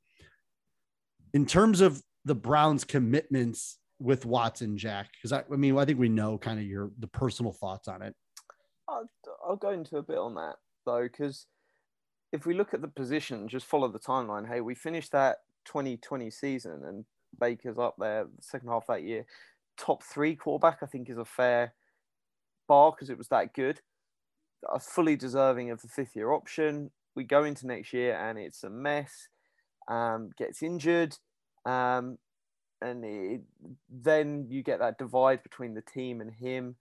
in terms of the Browns' commitments with Watson, Jack, because I, I mean, I think we know kind of your the personal thoughts on it. I'll, I'll go into a bit on that though, because if we look at the position, just follow the timeline. Hey, we finished that 2020 season and Baker's up there the second half that year. Top three quarterback, I think, is a fair bar because it was that good. Fully deserving of the fifth year option. We go into next year and it's a mess. Um, gets injured. Um, and it, then you get that divide between the team and him.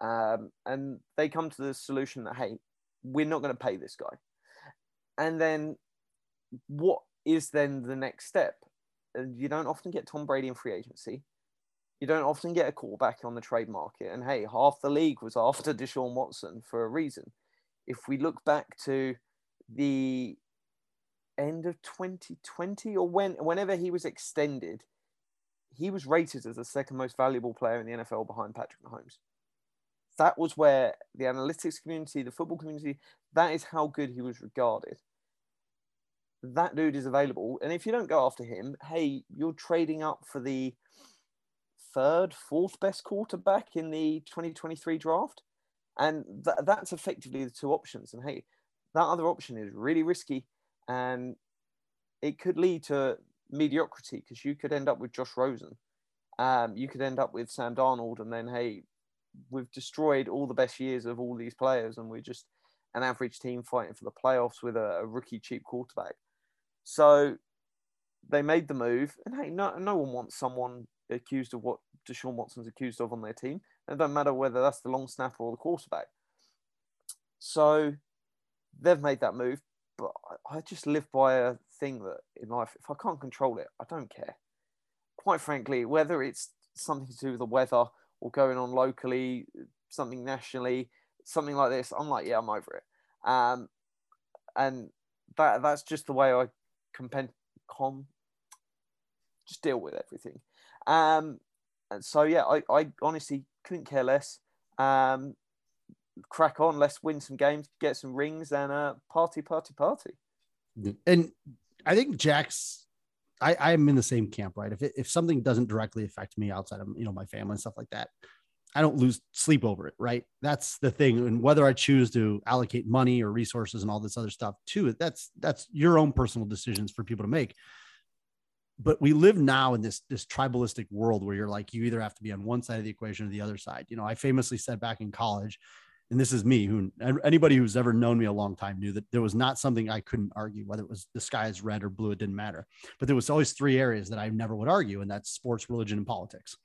Um, and they come to the solution that, hey, we're not going to pay this guy. And then what is then the next step? And You don't often get Tom Brady in free agency. You don't often get a callback on the trade market. And hey, half the league was after Deshaun Watson for a reason. If we look back to the end of 2020 or when whenever he was extended, he was rated as the second most valuable player in the NFL behind Patrick Mahomes. That was where the analytics community, the football community, that is how good he was regarded. That dude is available. And if you don't go after him, hey, you're trading up for the third, fourth best quarterback in the 2023 draft. And th- that's effectively the two options. And hey, that other option is really risky and it could lead to mediocrity because you could end up with Josh Rosen. Um, you could end up with Sam Darnold, and then hey, we've destroyed all the best years of all these players, and we're just an average team fighting for the playoffs with a, a rookie cheap quarterback. So they made the move, and hey, no, no one wants someone accused of what Deshaun Watson's accused of on their team. And it doesn't matter whether that's the long snapper or the quarterback. So they've made that move, but I- just live by a thing that in life, if I can't control it, I don't care. Quite frankly, whether it's something to do with the weather or going on locally, something nationally, something like this, I'm like, yeah, I'm over it. Um, and that that's just the way I compen- com just deal with everything. Um, and so yeah, I, I honestly couldn't care less. Um, crack on, let's win some games, get some rings, and uh, party, party, party. And I think Jack's. I, I'm in the same camp, right? If it, if something doesn't directly affect me outside of you know my family and stuff like that, I don't lose sleep over it, right? That's the thing. And whether I choose to allocate money or resources and all this other stuff to it, that's that's your own personal decisions for people to make. But we live now in this this tribalistic world where you're like you either have to be on one side of the equation or the other side. You know, I famously said back in college, and this is me who anybody who's ever known me a long time knew that there was not something I couldn't argue, whether it was the sky is red or blue, it didn't matter. But there was always three areas that I never would argue, and that's sports, religion, and politics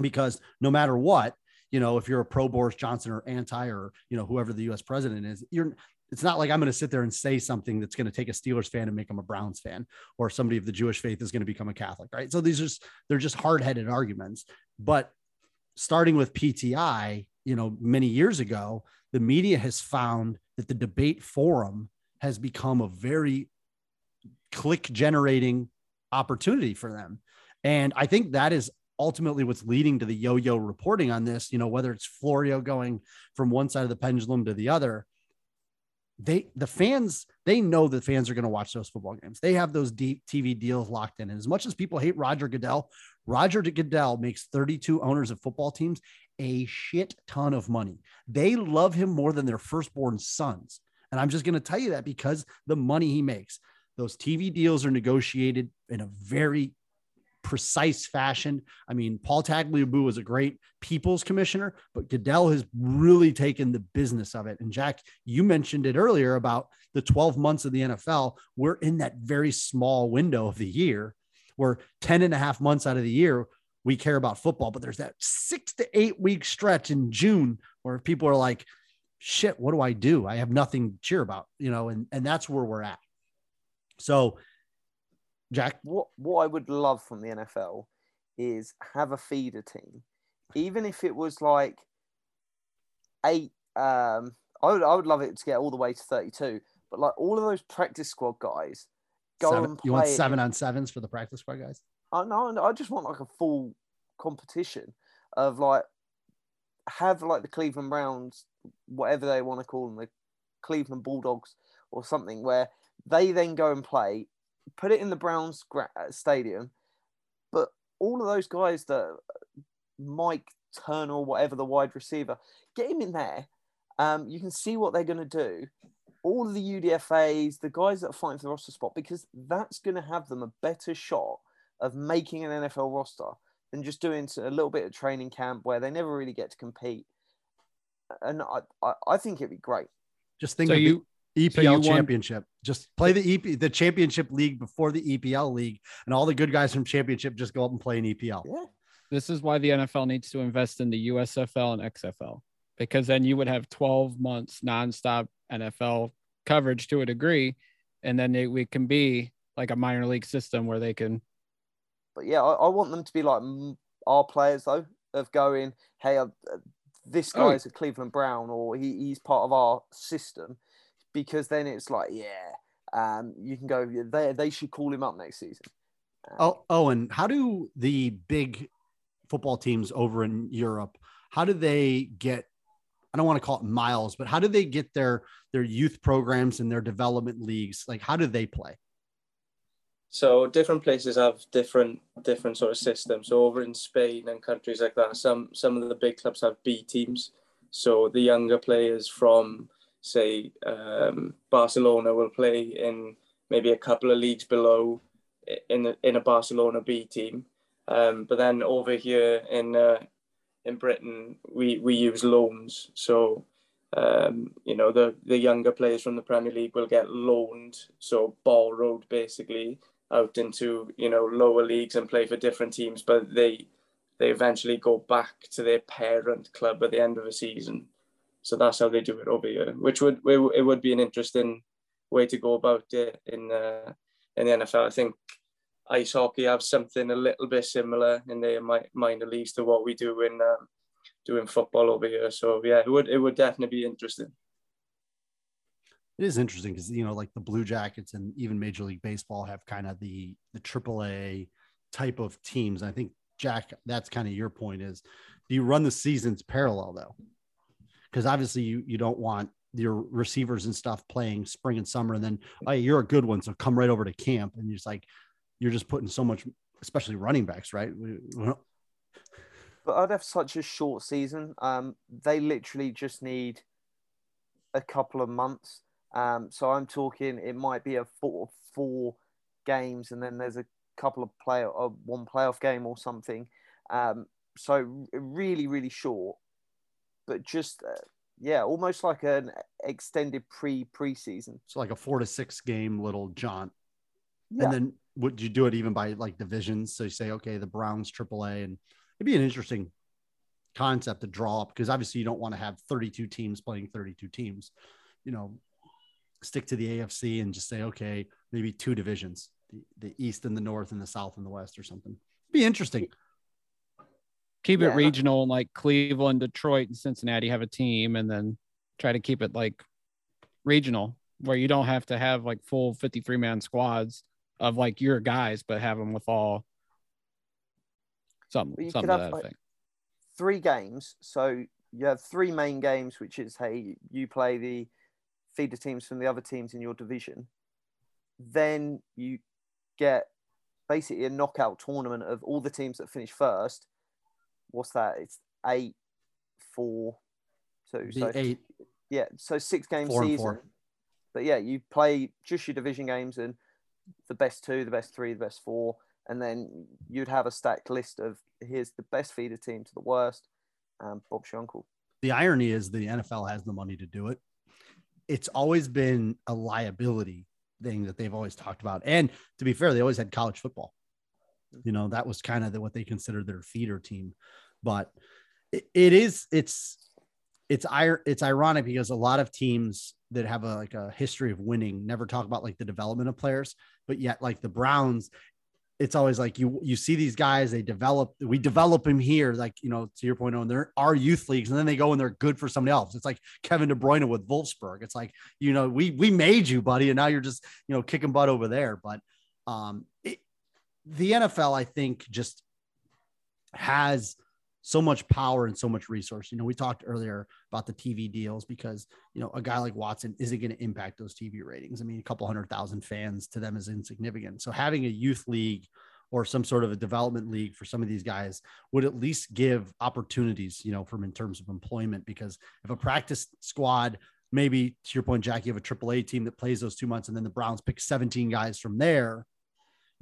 because no matter what, you know, if you're a pro Boris Johnson or anti or, you know, whoever the US president is, you're, it's not like I'm going to sit there and say something that's going to take a Steelers fan and make them a Browns fan, or somebody of the Jewish faith is going to become a Catholic, right? So these are just, they're just hard headed arguments. But starting with PTI, you know, many years ago, the media has found that the debate forum has become a very click generating opportunity for them. And I think that is ultimately what's leading to the yo-yo reporting on this, you know, whether it's Florio going from one side of the pendulum to the other, they the fans they know that fans are going to watch those football games. They have those deep TV deals locked in. And as much as people hate Roger Goodell, Roger Goodell makes 32 owners of football teams a shit ton of money. They love him more than their firstborn sons. And I'm just going to tell you that because the money he makes. Those TV deals are negotiated in a very precise fashion. I mean, Paul Tagliabue was a great people's commissioner, but Goodell has really taken the business of it. And Jack, you mentioned it earlier about the 12 months of the NFL. We're in that very small window of the year where 10 and a half months out of the year, we care about football, but there's that six to eight week stretch in June where people are like, shit, what do I do? I have nothing to cheer about, you know, and, and that's where we're at. So Jack, what what I would love from the NFL is have a feeder team, even if it was like eight. Um, I would I would love it to get all the way to thirty-two, but like all of those practice squad guys go seven, and play. You want seven on sevens for the practice squad guys? I no, I just want like a full competition of like have like the Cleveland Browns, whatever they want to call them, the Cleveland Bulldogs or something, where they then go and play put it in the Browns stadium, but all of those guys that Mike Turner whatever the wide receiver, get him in there. Um, you can see what they're going to do. All of the UDFA's, the guys that are fighting for the roster spot, because that's going to have them a better shot of making an NFL roster than just doing a little bit of training camp where they never really get to compete. And I, I, I think it'd be great. Just think so you EPL so championship. Want... Just play the EP the championship league before the EPL league, and all the good guys from championship just go up and play in EPL. Yeah. This is why the NFL needs to invest in the USFL and XFL because then you would have 12 months nonstop NFL coverage to a degree, and then it, we can be like a minor league system where they can. But yeah, I, I want them to be like our players though, of going, hey, uh, this oh, guy's oh. a Cleveland Brown or he, he's part of our system because then it's like, yeah, um, you can go. They they should call him up next season. Um, oh, oh, and how do the big football teams over in Europe? How do they get? I don't want to call it miles, but how do they get their their youth programs and their development leagues? Like, how do they play? So different places have different different sort of systems. So over in Spain and countries like that, some some of the big clubs have B teams. So the younger players from say um, Barcelona will play in maybe a couple of leagues below in a, in a Barcelona B team. Um, but then over here in uh, in Britain, we, we use loans. So um, you know the the younger players from the Premier League will get loaned, so borrowed basically out into you know lower leagues and play for different teams. But they they eventually go back to their parent club at the end of the season. So that's how they do it over here, which would it would be an interesting way to go about it in uh, in the NFL. I think ice hockey have something a little bit similar in their minor leagues to what we do in um, doing football over here. So yeah, it would it would definitely be interesting. It is interesting because you know, like the Blue Jackets and even Major League Baseball have kind of the the AAA type of teams. I think Jack, that's kind of your point is do you run the seasons parallel though? Because obviously you you don't want your receivers and stuff playing spring and summer, and then oh, you're a good one, so come right over to camp, and you're just like you're just putting so much, especially running backs, right? But I'd have such a short season. Um, they literally just need a couple of months. Um, so I'm talking it might be a four four games, and then there's a couple of play uh, one playoff game or something. Um, so really, really short, but just uh, yeah, almost like an extended pre preseason. So like a four to six game little jaunt. Yeah. And then would you do it even by like divisions? So you say, okay, the Browns AAA, and it'd be an interesting concept to draw up because obviously you don't want to have 32 teams playing 32 teams. You know, stick to the AFC and just say, okay, maybe two divisions, the, the East and the North and the South and the West or something. Be interesting. Keep Yeah. it regional, and like Cleveland, Detroit, and Cincinnati have a team, and then try to keep it like regional, where you don't have to have like full 53 man squads of like your guys, but have them with all something, you something could to have, that like, effect. three games. So you have three main games, which is hey, you play the feeder teams from the other teams in your division. Then you get basically a knockout tournament of all the teams that finish first. What's that? It's eight, four, two. The so eight, yeah, so six game Four season. four. But yeah, you play just your division games and the best two, the best three, the best four, and then you'd have a stacked list of here's the best feeder team to the worst. Um, Bob's your uncle. the irony is the NFL has the money to do it. It's always been a liability thing that they've always talked about. And to be fair, they always had college football. You know, that was kind of the, what they considered their feeder team. But it, it is, it's, it's, it's ironic because a lot of teams that have a, like a history of winning never talk about like the development of players, but yet like the Browns, it's always like you you see these guys they develop we develop them here like you know to your point on there are youth leagues and then they go and they're good for somebody else. It's like Kevin De Bruyne with Wolfsburg. It's like you know we we made you buddy and now you're just you know kicking butt over there. But um it, the NFL I think just has so much power and so much resource. You know, we talked earlier about the TV deals because, you know, a guy like Watson isn't going to impact those TV ratings. I mean, a couple hundred thousand fans to them is insignificant. So having a youth league or some sort of a development league for some of these guys would at least give opportunities, you know, from in terms of employment. Because if a practice squad, maybe to your point, Jack, you have a AAA team that plays those two months and then the Browns pick 17 guys from there,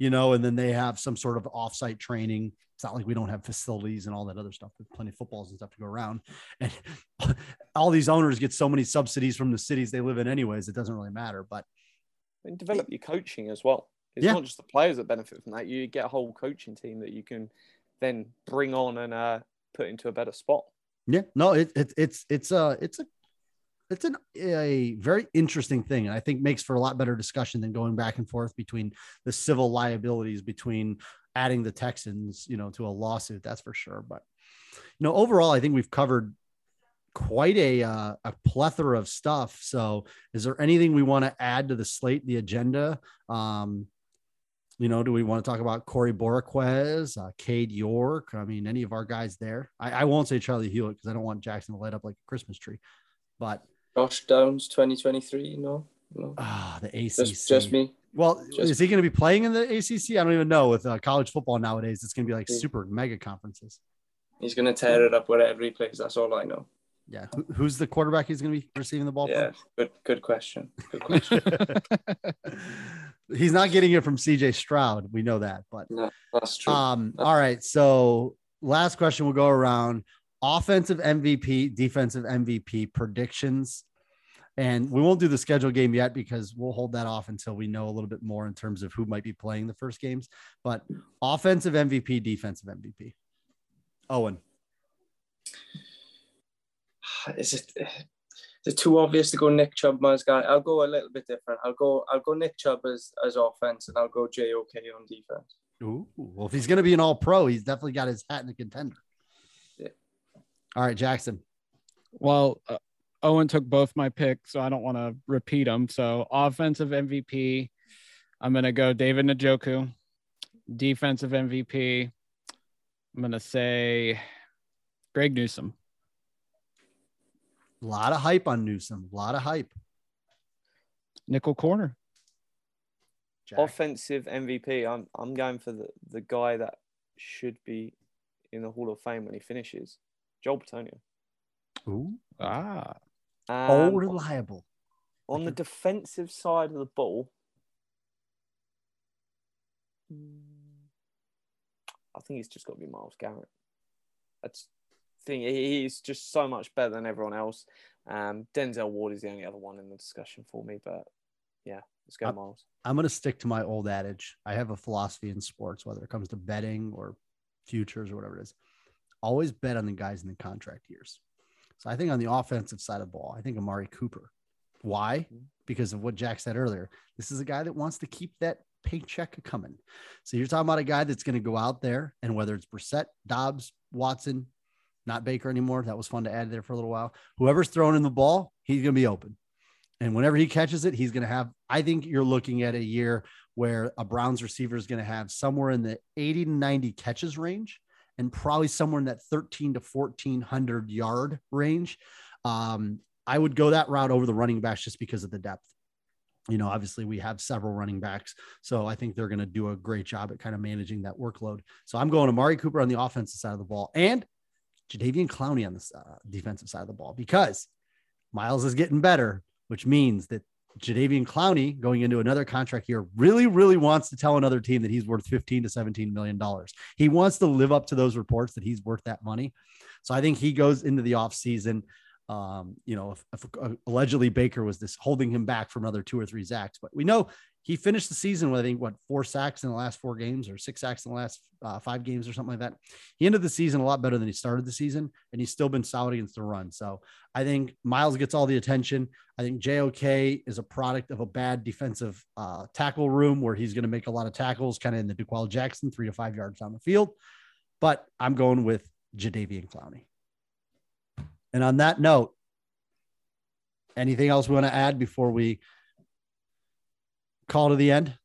you know, and then they have some sort of offsite training. It's not like we don't have facilities and all that other stuff. There's plenty of footballs and stuff to go around. And all these owners get so many subsidies from the cities they live in, anyways. It doesn't really matter. But And develop your coaching as well. It's Yeah. not just the players that benefit from that. You get a whole coaching team that you can then bring on and uh, put into a better spot. yeah, no, it, it it's it's a it's a it's an, a very interesting thing, and I think makes for a lot better discussion than going back and forth between the civil liabilities between adding the Texans, you know, to a lawsuit. That's for sure. But you know, overall, I think we've covered quite a uh, a plethora of stuff. So, is there anything we want to add to the slate, the agenda? Um, you know, do we want to talk about Corey Bojorquez, uh, Cade York? I mean, any of our guys there? I, I won't say Charley Hughlett because I don't want Jackson to light up like a Christmas tree. But Josh Downs, 2023. No, no, ah, the ACC. just just me. Well, Just- is he going to be playing in the ACC? I don't even know. With uh, college football nowadays, it's going to be like Yeah. super mega conferences. He's gonna tear it up wherever he plays. That's all I know. Yeah. Who, who's the quarterback he's going to be receiving the ball Yeah, good good question. Good question. he's not getting it from CJ Stroud. We know that. But no, that's true. um, all right. So last question we'll go around offensive MVP, defensive MVP predictions. And we won't do the schedule game yet because we'll hold that off until we know a little bit more in terms of who might be playing the first games. But offensive MVP, defensive MVP. Owain. is it is it too obvious to go Nick Chubb as guy? I'll go a little bit different. I'll go I'll go Nick Chubb as, as offense and I'll go JOK on defense. Ooh, well, if he's going to be an all pro, he's definitely got his hat in the contender. Yeah. All right, Jackson. Well, uh, Owain took both my picks, so I don't want to repeat them. So offensive MVP, I'm gonna go David Njoku. Defensive MVP, I'm gonna say Greg Newsome. A lot of hype on Newsome. A lot of hype. Nickel corner. Jack. Offensive MVP. I'm I'm going for the, the guy that should be in the Hall of Fame when he finishes. Joel Bitonio. Ooh. Ah, Oh, Um, reliable. on the defensive side of the ball, I think it's just got to be Myles Garrett. That's thing. He's just so much better than everyone else. Um, Denzel Ward is the only other one in the discussion for me, but yeah, let's go Uh, Myles. I'm going to stick to my old adage. I have a philosophy in sports, whether it comes to betting or futures or whatever it is. Always bet on the guys in the contract years. So I think on the offensive side of the ball, I think Amari Cooper. Why? Mm-hmm. Because of what Jack said earlier. This is a guy that wants to keep that paycheck coming. So you're talking about a guy that's going to go out there and whether it's Brissett, Dobbs, Watson, not Baker anymore. That was fun to add there for a little while. Whoever's throwing in the ball, he's going to be open. And whenever he catches it, he's going to have. I think you're looking at a year where a Browns receiver is going to have somewhere in the 80 to 90 catches range and probably somewhere in that 13 to 1400 yard range. Um, I would go that route over the running backs just because of the depth. You know, obviously we have several running backs, so I think they're going to do a great job at kind of managing that workload. So I'm going to Mari Cooper on the offensive side of the ball and Jadeveon Clowney on the uh, defensive side of the ball because Myles is getting better, which means that Jadeveon Clowney going into another contract year really, really wants to tell another team that he's worth 15 to 17 million dollars. He wants to live up to those reports that he's worth that money. So I think he goes into the offseason. Um, you know, if, if uh, allegedly Baker was this holding him back from another two or three sacks, but we know he finished the season with I think what four sacks in the last four games or six sacks in the last uh, five games or something like that. He ended the season a lot better than he started the season, and he's still been solid against the run. So I think Myles gets all the attention. I think JOK is a product of a bad defensive uh, tackle room where he's going to make a lot of tackles, kind of in the D'Qwell Jackson, three to five yards down the field. But I'm going with Jadeveon Clowney. And on that note, anything else we want to add before we call to the end?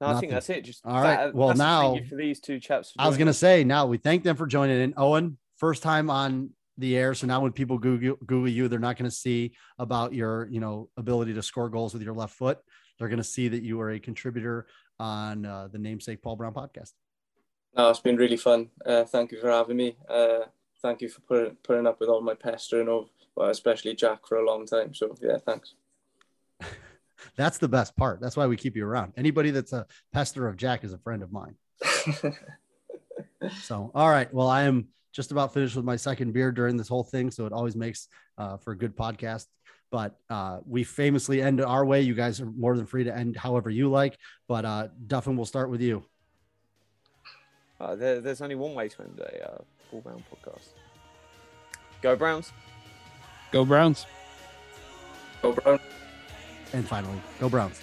No, I think that's it. Just All right. that- Well, now- for these two chaps. I was going to say now we thank them for joining in. Owain, first time on the air. So now when people Google, Google you, they're not going to see about your, you know, ability to score goals with your left foot. They're going to see that you are a contributor on uh, the namesake Paul Brown podcast. No, it's been really fun. Uh, thank you for having me. Uh, thank you for putting putting up with all my pestering of, well, especially Jack for a long time. So yeah, thanks. That's the best part. That's why we keep you around. Anybody that's a pester of Jack is a friend of mine. So, all right. Well, I am just about finished with my second beer during this whole thing. So it always makes uh, for a good podcast. But uh, we famously end our way. You guys are more than free to end however you like. But uh, Duffin, we'll start with you. Uh, there, there's only one way to end a uh, Paul Brown podcast. Go Browns. go Browns. Go Brown. And finally, go Browns.